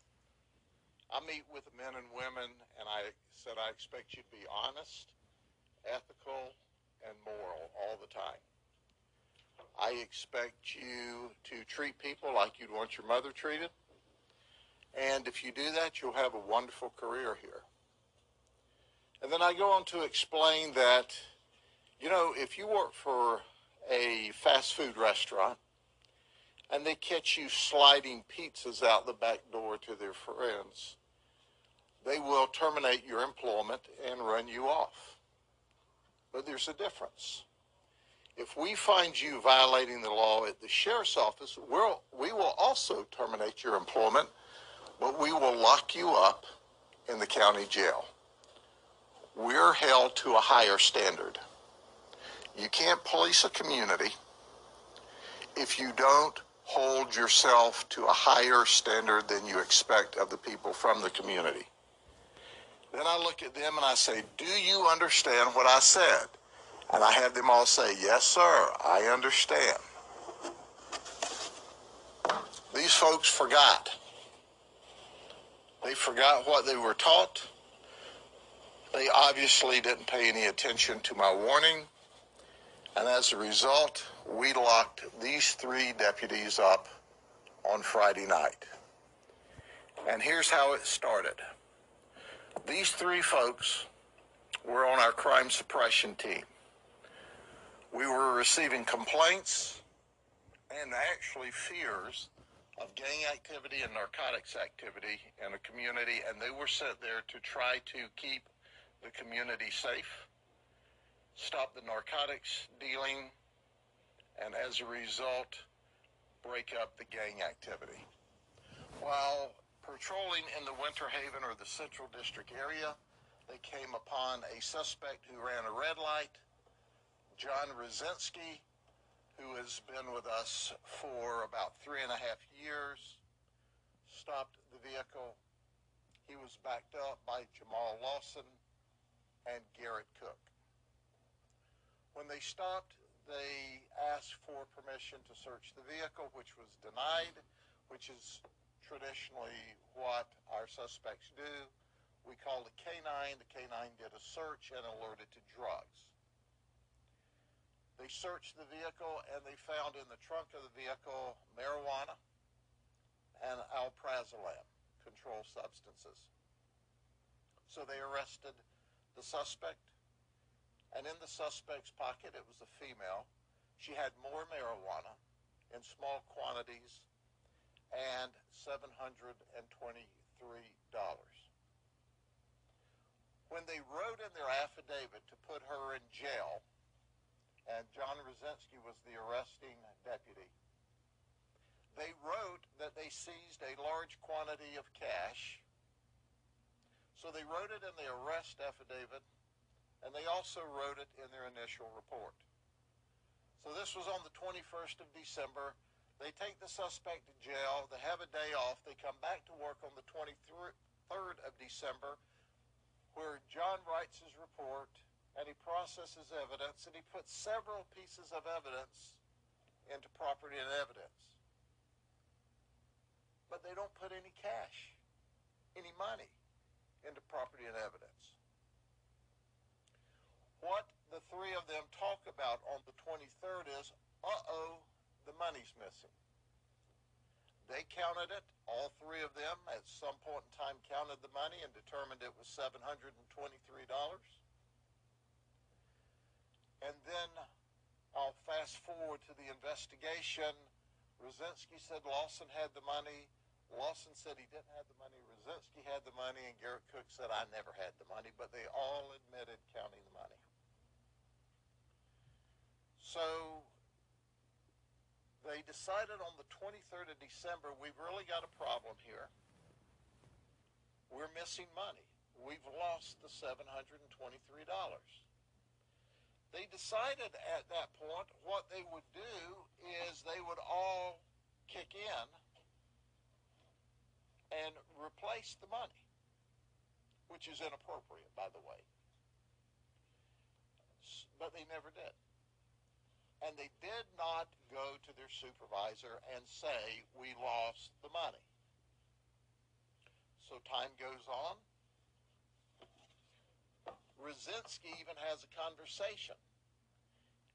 I meet with men and women, and I said I expect you to be honest, ethical, and moral all the time. I expect you to treat people like you'd want your mother treated. And if you do that, you'll have a wonderful career here. And then I go on to explain that, you know, if you work for a fast food restaurant and they catch you sliding pizzas out the back door to their friends, they will terminate your employment and run you off. But there's a difference. If we find you violating the law at the sheriff's office, we'll, we will also terminate your employment, but we will lock you up in the county jail. We're held to a higher standard. You can't police a community if you don't hold yourself to a higher standard than you expect of the people from the community. Then I look at them and I say, Do you understand what I said? And I have them all say, Yes, sir, I understand. These folks forgot. They forgot what they were taught. They obviously didn't pay any attention to my warning. And as a result, we locked these three deputies up on Friday night. And here's how it started. These three folks were on our crime suppression team. We were receiving complaints and actually fears of gang activity and narcotics activity in a community, and they were sent there to try to keep the community safe stop the narcotics dealing, and as a result, break up the gang activity. While patrolling in the Winter Haven or the Central District area, they came upon a suspect who ran a red light, John Rosinski, who has been with us for about three and a half years, stopped the vehicle. He was backed up by Jamal Lawson and Garrett Cook. When they stopped, they asked for permission to search the vehicle, which was denied, which is traditionally what our suspects do. We called a canine. The canine did a search and alerted to drugs. They searched the vehicle and they found in the trunk of the vehicle marijuana and alprazolam, controlled substances. So they arrested the suspect, and in the suspect's pocket, it was a female. She had more marijuana in small quantities and $723. When they wrote in their affidavit to put her in jail, and John Rosinski was the arresting deputy, they wrote that they seized a large quantity of cash. So they wrote it in the arrest affidavit, and they also wrote it in their initial report. So this was on the 21st of December. They take the suspect to jail. They have a day off. They come back to work on the 23rd of December, where John writes his report and he processes evidence and he puts several pieces of evidence into property and evidence. But they don't put any cash, any money into property and evidence. What the three of them talk about on the 23rd is, uh-oh, the money's missing. They counted it, all three of them at some point in time counted the money and determined it was $723. And then I'll fast forward to the investigation. Rosinski said Lawson had the money. Lawson said he didn't have the money. Rosinski had the money, and Garrett Cook said I never had the money, but they all admitted counting the money. So they decided on the 23rd of December, we've really got a problem here. We're missing money. We've lost the $723. They decided at that point what they would do is they would all kick in and replace the money, which is inappropriate, by the way. But they never did. And they did not go to their supervisor and say, we lost the money. So time goes on. Rosinski even has a conversation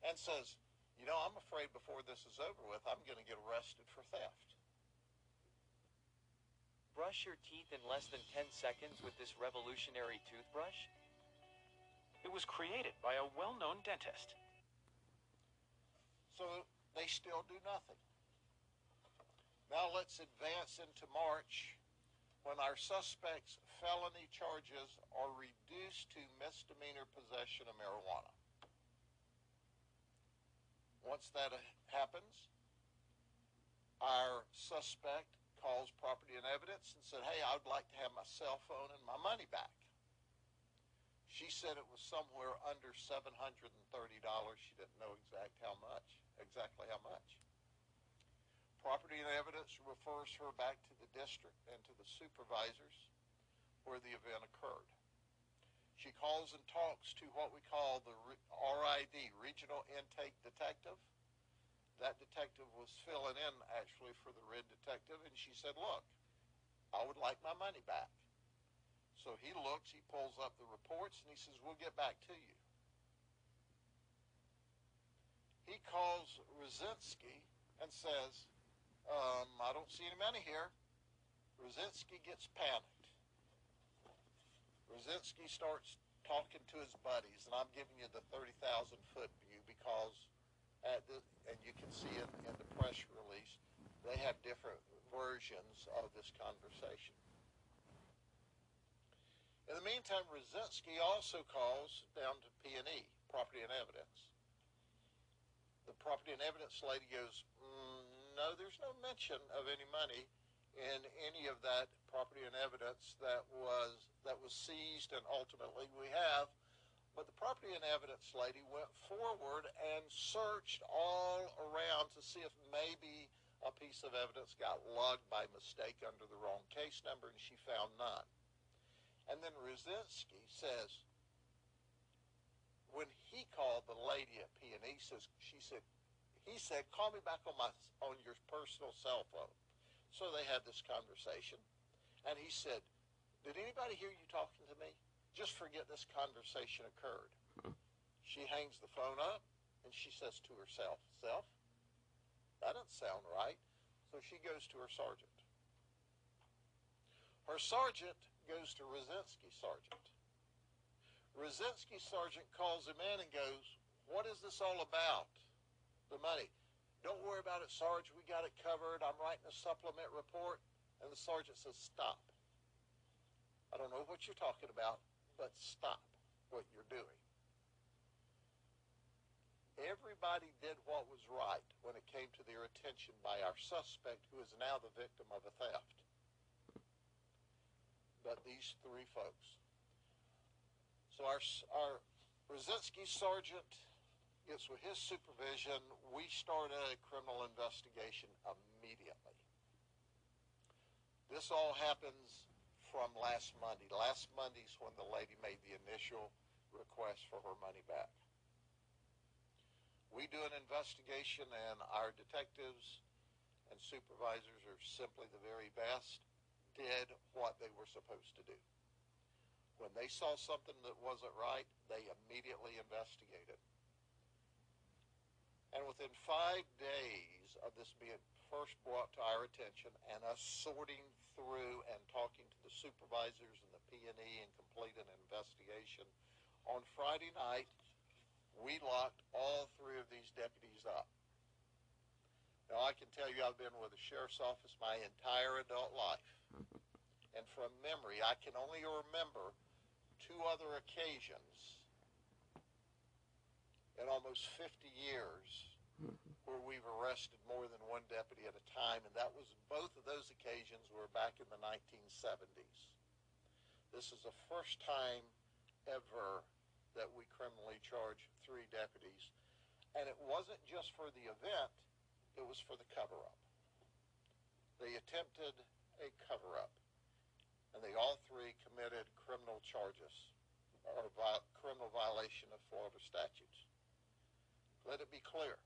and says, you know, I'm afraid before this is over with, I'm going to get arrested for theft. Brush your teeth in less than 10 seconds with this revolutionary toothbrush? It was created by a well-known dentist. So they still do nothing. Now let's advance into March when our suspect's felony charges are reduced to misdemeanor possession of marijuana. Once that uh, happens, our suspect calls property and evidence and said, hey, I'd like to have my cell phone and my money back. She said it was somewhere under $730. She didn't know exact how much, exactly how much. Property and evidence refers her back to the district and to the supervisors where the event occurred. She calls and talks to what we call the RID, Regional Intake Detective. That detective was filling in actually for the RID detective, and she said, Look, I would like my money back. So he looks, he pulls up the reports, and he says, We'll get back to you. He calls Rosinski and says, um, I don't see any money here. Rosinski gets panicked. Rosinski starts talking to his buddies, and I'm giving you the 30,000 foot view because, the, and you can see it in the press release, they have different versions of this conversation. In the meantime, Rosinski also calls down to P&E, Property and Evidence. The Property and Evidence lady goes, mm, no, there's no mention of any money in any of that property and evidence that was that was seized and ultimately we have. But the property and evidence lady went forward and searched all around to see if maybe a piece of evidence got logged by mistake under the wrong case number, and she found none. And then Rosinski says, when he called the lady at P&E, says she said, he said, call me back on my on your personal cell phone. So they had this conversation, and he said, "Did anybody hear you talking to me? Just forget this conversation occurred." She hangs the phone up, and she says to herself, "Self, that doesn't sound right." So she goes to her sergeant. Her sergeant goes to Rosinski sergeant. Rosinski sergeant calls him in and goes, "What is this all about?" The money. Don't worry about it, Sarge. We got it covered. I'm writing a supplement report. And the sergeant says, Stop. I don't know what you're talking about, but stop what you're doing. Everybody did what was right when it came to their attention by our suspect, who is now the victim of a theft. But these three folks. So our, our Rosinski sergeant gets with his supervision. We start a criminal investigation immediately. This all happens from last Monday. Last Monday's when the lady made the initial request for her money back. We do an investigation, and our detectives and supervisors are simply the very best, did what they were supposed to do. When they saw something that wasn't right, they immediately investigated. And within five days of this being first brought to our attention and us sorting through and talking to the supervisors and the P&E and completing an investigation, on Friday night, we locked all three of these deputies up. Now, I can tell you I've been with the sheriff's office my entire adult life. [LAUGHS] And from memory, I can only remember two other occasions in almost 50 years mm-hmm. where we've arrested more than one deputy at a time, and that was both of those occasions were back in the 1970s. This is the first time ever that we criminally charged three deputies, and it wasn't just for the event, it was for the cover-up. They attempted a cover-up, and they all three committed criminal charges or criminal violation of Florida statutes. Let it be clear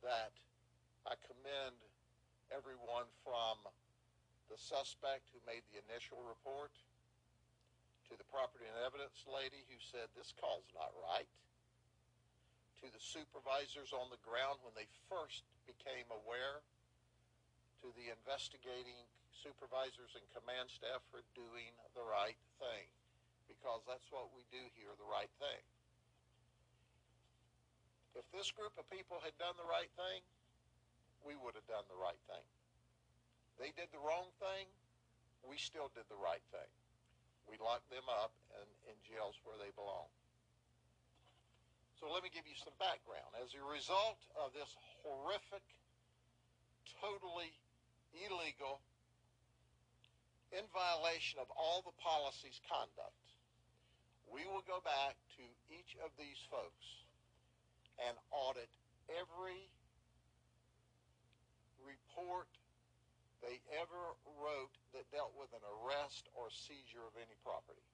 that I commend everyone from the suspect who made the initial report to the property and evidence lady who said this call's not right to the supervisors on the ground when they first became aware to the investigating supervisors and command staff for doing the right thing because that's what we do here the right thing if this group of people had done the right thing, we would have done the right thing. They did the wrong thing, we still did the right thing. We locked them up in, in jails where they belong. So let me give you some background. As a result of this horrific, totally illegal, in violation of all the policies conduct, we will go back to each of these folks and audit every report they ever wrote that dealt with an arrest or seizure of any property.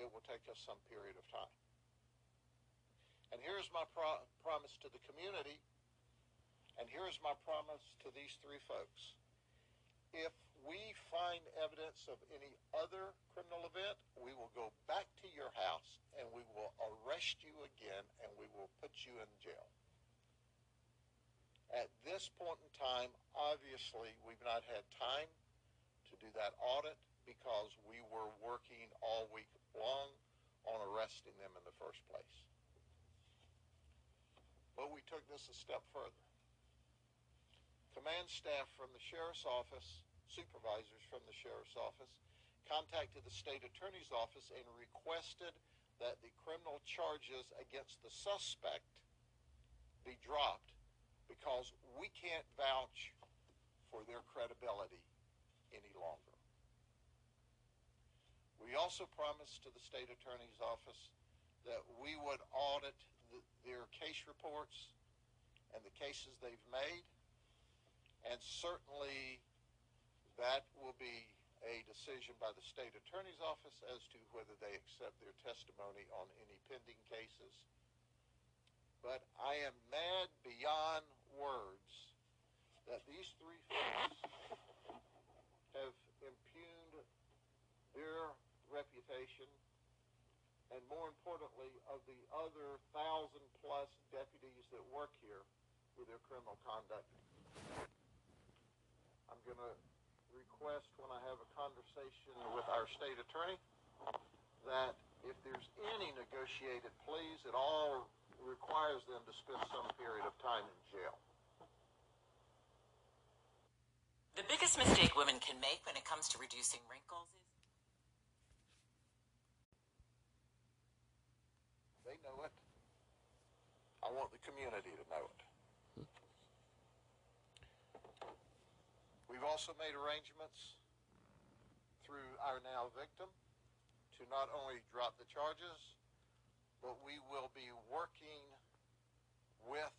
It will take us some period of time. And here's my pro- promise to the community, and here's my promise to these three folks. If we find evidence of any other criminal event, we will go back to your house and we will arrest you again and we will put you in jail. At this point in time, obviously, we've not had time to do that audit because we were working all week long on arresting them in the first place. But we took this a step further. Command staff from the sheriff's office supervisors from the sheriff's office contacted the state attorney's office and requested that the criminal charges against the suspect be dropped because we can't vouch for their credibility any longer. We also promised to the state attorney's office that we would audit the, their case reports and the cases they've made, and certainly that will be a decision by the state attorney's office as to whether they accept their testimony on any pending cases. But I am mad beyond words that these three folks have impugned their reputation and more importantly of the other thousand plus deputies that work here with their criminal conduct. I'm going to request when I have a conversation with our state attorney that if there's any negotiated pleas, it all requires them to spend some period of time in jail. The biggest mistake women can make when it comes to reducing wrinkles is They know it. I want the community to know it. We've also made arrangements through our now victim to not only drop the charges, but we will be working with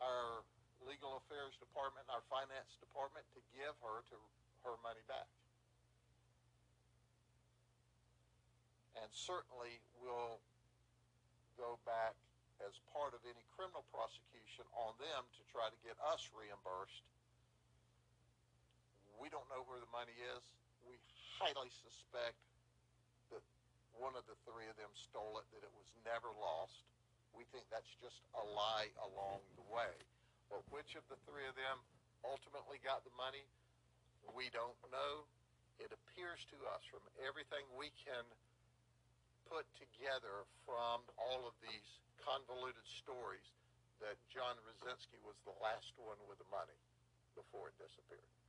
our legal affairs department, and our finance department to give her to her money back. And certainly will go back as part of any criminal prosecution on them to try to get us reimbursed. We don't know where the money is. We highly suspect that one of the three of them stole it, that it was never lost. We think that's just a lie along the way. But which of the three of them ultimately got the money, we don't know. It appears to us from everything we can put together from all of these convoluted stories that John Rosinski was the last one with the money before it disappeared.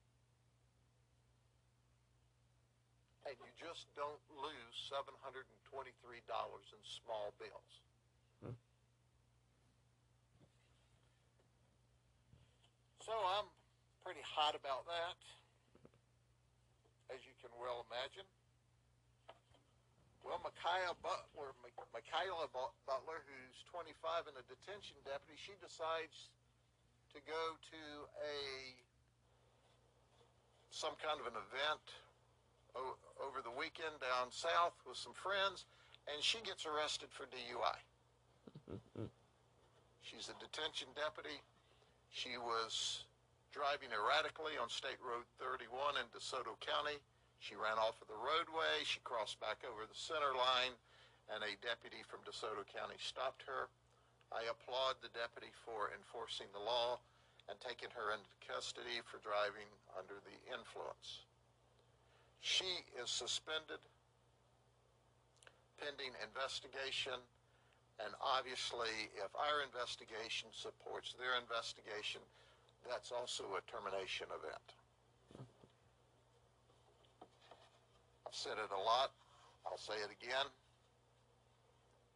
And you just don't lose $723 in small bills. So I'm pretty hot about that, as you can well imagine. Well, Micaiah Butler, Mi- Michaela Butler, who's 25 and a detention deputy, she decides to go to a some kind of an event over the weekend down south with some friends, and she gets arrested for DUI. [LAUGHS] She's a detention deputy. She was driving erratically on State Road 31 in DeSoto County. She ran off of the roadway. She crossed back over the center line, and a deputy from DeSoto County stopped her. I applaud the deputy for enforcing the law and taking her into custody for driving under the influence. She is suspended pending investigation, and obviously, if our investigation supports their investigation, that's also a termination event. I've said it a lot. I'll say it again.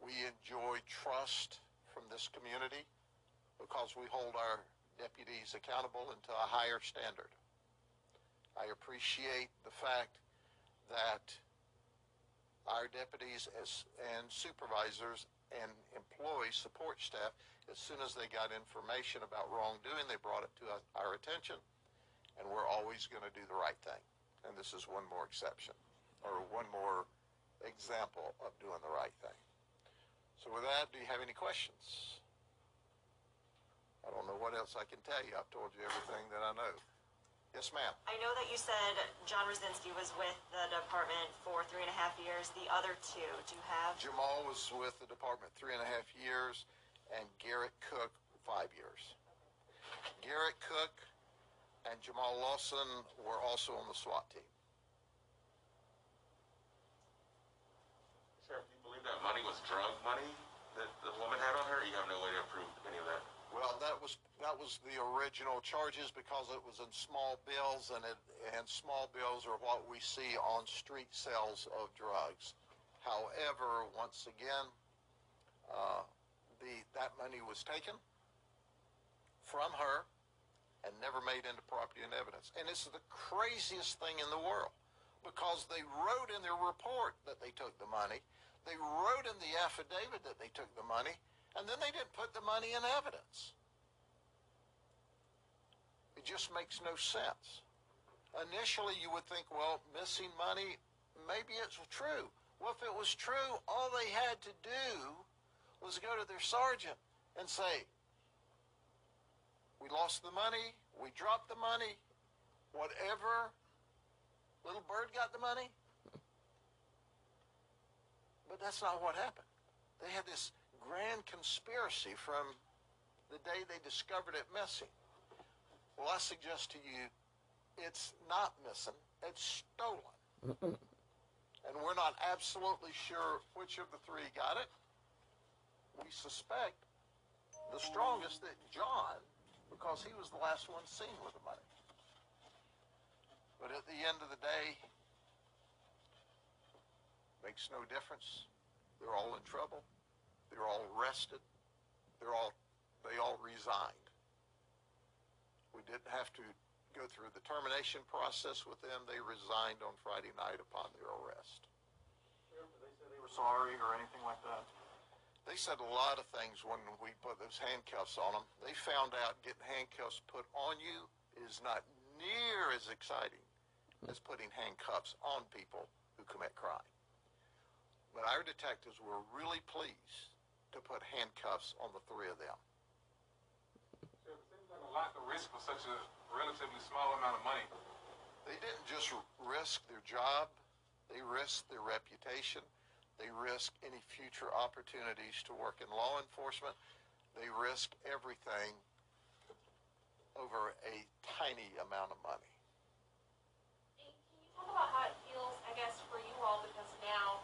We enjoy trust from this community because we hold our deputies accountable and to a higher standard. I appreciate the fact that our deputies as, and supervisors and employees, support staff, as soon as they got information about wrongdoing, they brought it to our attention, and we're always going to do the right thing. And this is one more exception, or one more example of doing the right thing. So with that, do you have any questions? I don't know what else I can tell you. I've told you everything that I know. Yes, ma'am. I know that you said John Rosinski was with the department for three and a half years. The other two, do you have? Jamal was with the department three and a half years, and Garrett Cook five years. Garrett Cook and Jamal Lawson were also on the SWAT team. Sheriff, do you believe that money was drug money that the woman had on her? You have no way to prove any of that. Well, that was that was the original charges because it was in small bills, and it and small bills are what we see on street sales of drugs. However, once again, uh, the that money was taken from her and never made into property and evidence. And it's the craziest thing in the world because they wrote in their report that they took the money. They wrote in the affidavit that they took the money, and then they didn't put the money in evidence. It just makes no sense. Initially, you would think, well, missing money, maybe it's true. Well, if it was true, all they had to do was go to their sergeant and say, we lost the money, we dropped the money, whatever. Little bird got the money. But that's not what happened. They had this grand conspiracy from the day they discovered it missing. Well, I suggest to you, it's not missing, it's stolen. and we're not absolutely sure which of the three got it. We suspect the strongest that John, because he was the last one seen with the money. But at the end of the day, makes no difference. They're all in trouble. They're all arrested. They're all they all resigned. We didn't have to go through the termination process with them. They resigned on Friday night upon their arrest. They said they were sorry or anything like that? They said a lot of things when we put those handcuffs on them. They found out getting handcuffs put on you is not near as exciting as putting handcuffs on people who commit crime. But our detectives were really pleased to put handcuffs on the three of them. Sheriff, it seems like a lot to risk for such a relatively small amount of money. They didn't just risk their job, they risked their reputation. They risk any future opportunities to work in law enforcement. They risk everything over a tiny amount of money. Can you talk about how it feels, I guess, for you all because now,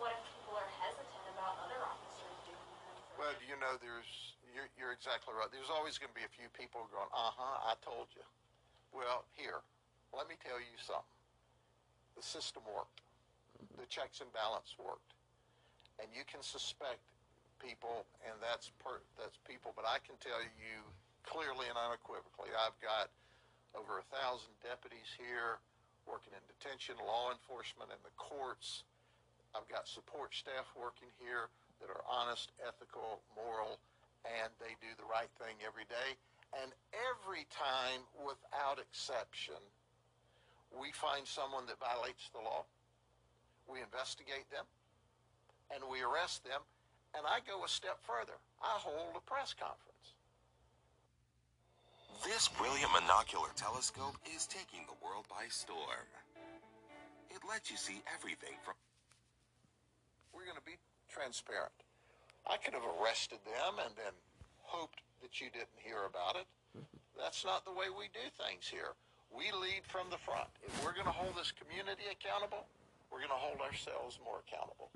what if people are hesitant about other officers doing things? Well, you know, there's you're, you're exactly right. There's always going to be a few people going, "Uh huh, I told you." Well, here, let me tell you something. The system worked. The checks and balance worked, and you can suspect people, and that's per, that's people. But I can tell you clearly and unequivocally, I've got over a thousand deputies here working in detention, law enforcement, and the courts. I've got support staff working here that are honest, ethical, moral, and they do the right thing every day. And every time, without exception, we find someone that violates the law. We investigate them and we arrest them. And I go a step further. I hold a press conference. This brilliant monocular telescope is taking the world by storm. It lets you see everything from. We're going to be transparent. I could have arrested them and then hoped that you didn't hear about it. That's not the way we do things here. We lead from the front. If we're going to hold this community accountable, we're going to hold ourselves more accountable.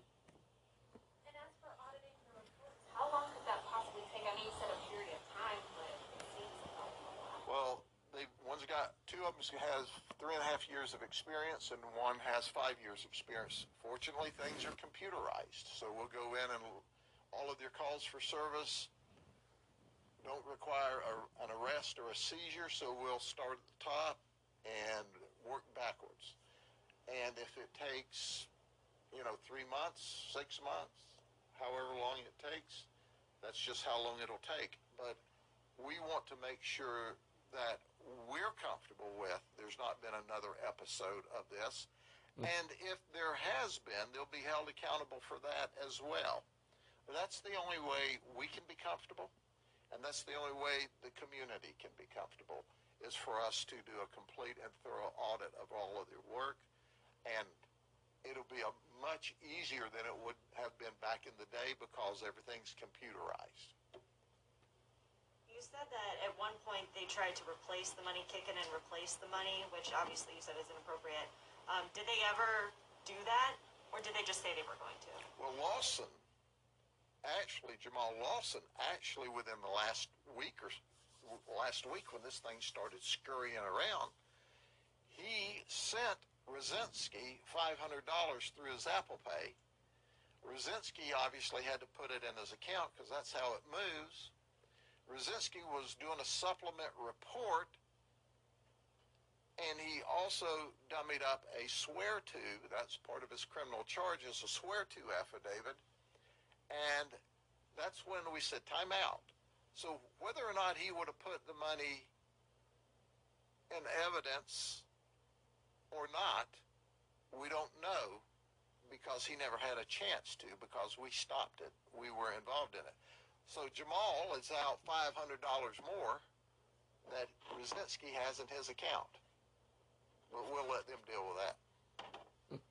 And as for auditing the reports, how long could that possibly take? I know you said a period of time, but it seems like a while. Well, they one's got two of them has three and a half years of experience, and one has five years of experience. Fortunately, things are computerized, so we'll go in and all of their calls for service don't require a, an arrest or a seizure, so we'll start at the top and work backwards. And if it takes, you know, three months, six months, however long it takes, that's just how long it'll take. But we want to make sure that we're comfortable with there's not been another episode of this. Mm. And if there has been, they'll be held accountable for that as well. That's the only way we can be comfortable, and that's the only way the community can be comfortable, is for us to do a complete and thorough audit of all of their work, and it'll be a much easier than it would have been back in the day because everything's computerized. You said that at one point they tried to replace the money, kick it and replace the money, which obviously you said is inappropriate. Um, did they ever do that, or did they just say they were going to? Well, Lawson actually, Jamal Lawson, actually within the last week or last week when this thing started scurrying around, he sent Rosinski $500 through his Apple Pay. Rosinski obviously had to put it in his account because that's how it moves. Rosinski was doing a supplement report and he also dummied up a swear to, that's part of his criminal charges, a swear to affidavit. And that's when we said time out. So whether or not he would have put the money in evidence or not, we don't know because he never had a chance to because we stopped it. We were involved in it. So Jamal is out $500 more that Rosinski has in his account. But we'll let them deal with that. Hmm.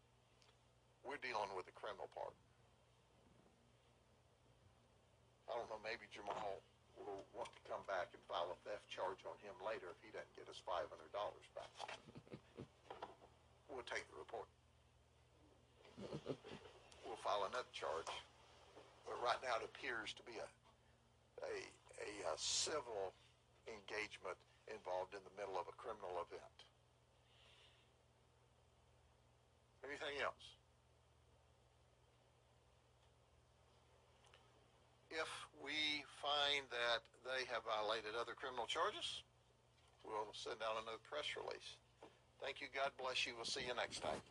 We're dealing with the criminal part. I don't know, maybe Jamal will want to come back and file a theft charge on him later if he doesn't get his $500 back. We'll take the report. [LAUGHS] We'll file another charge. But right now it appears to be a, a, a, uh civil engagement involved in the middle of a criminal event. Anything else? If we find that they have violated other criminal charges, we'll send out another press release. Thank you. God bless you. We'll see you next time.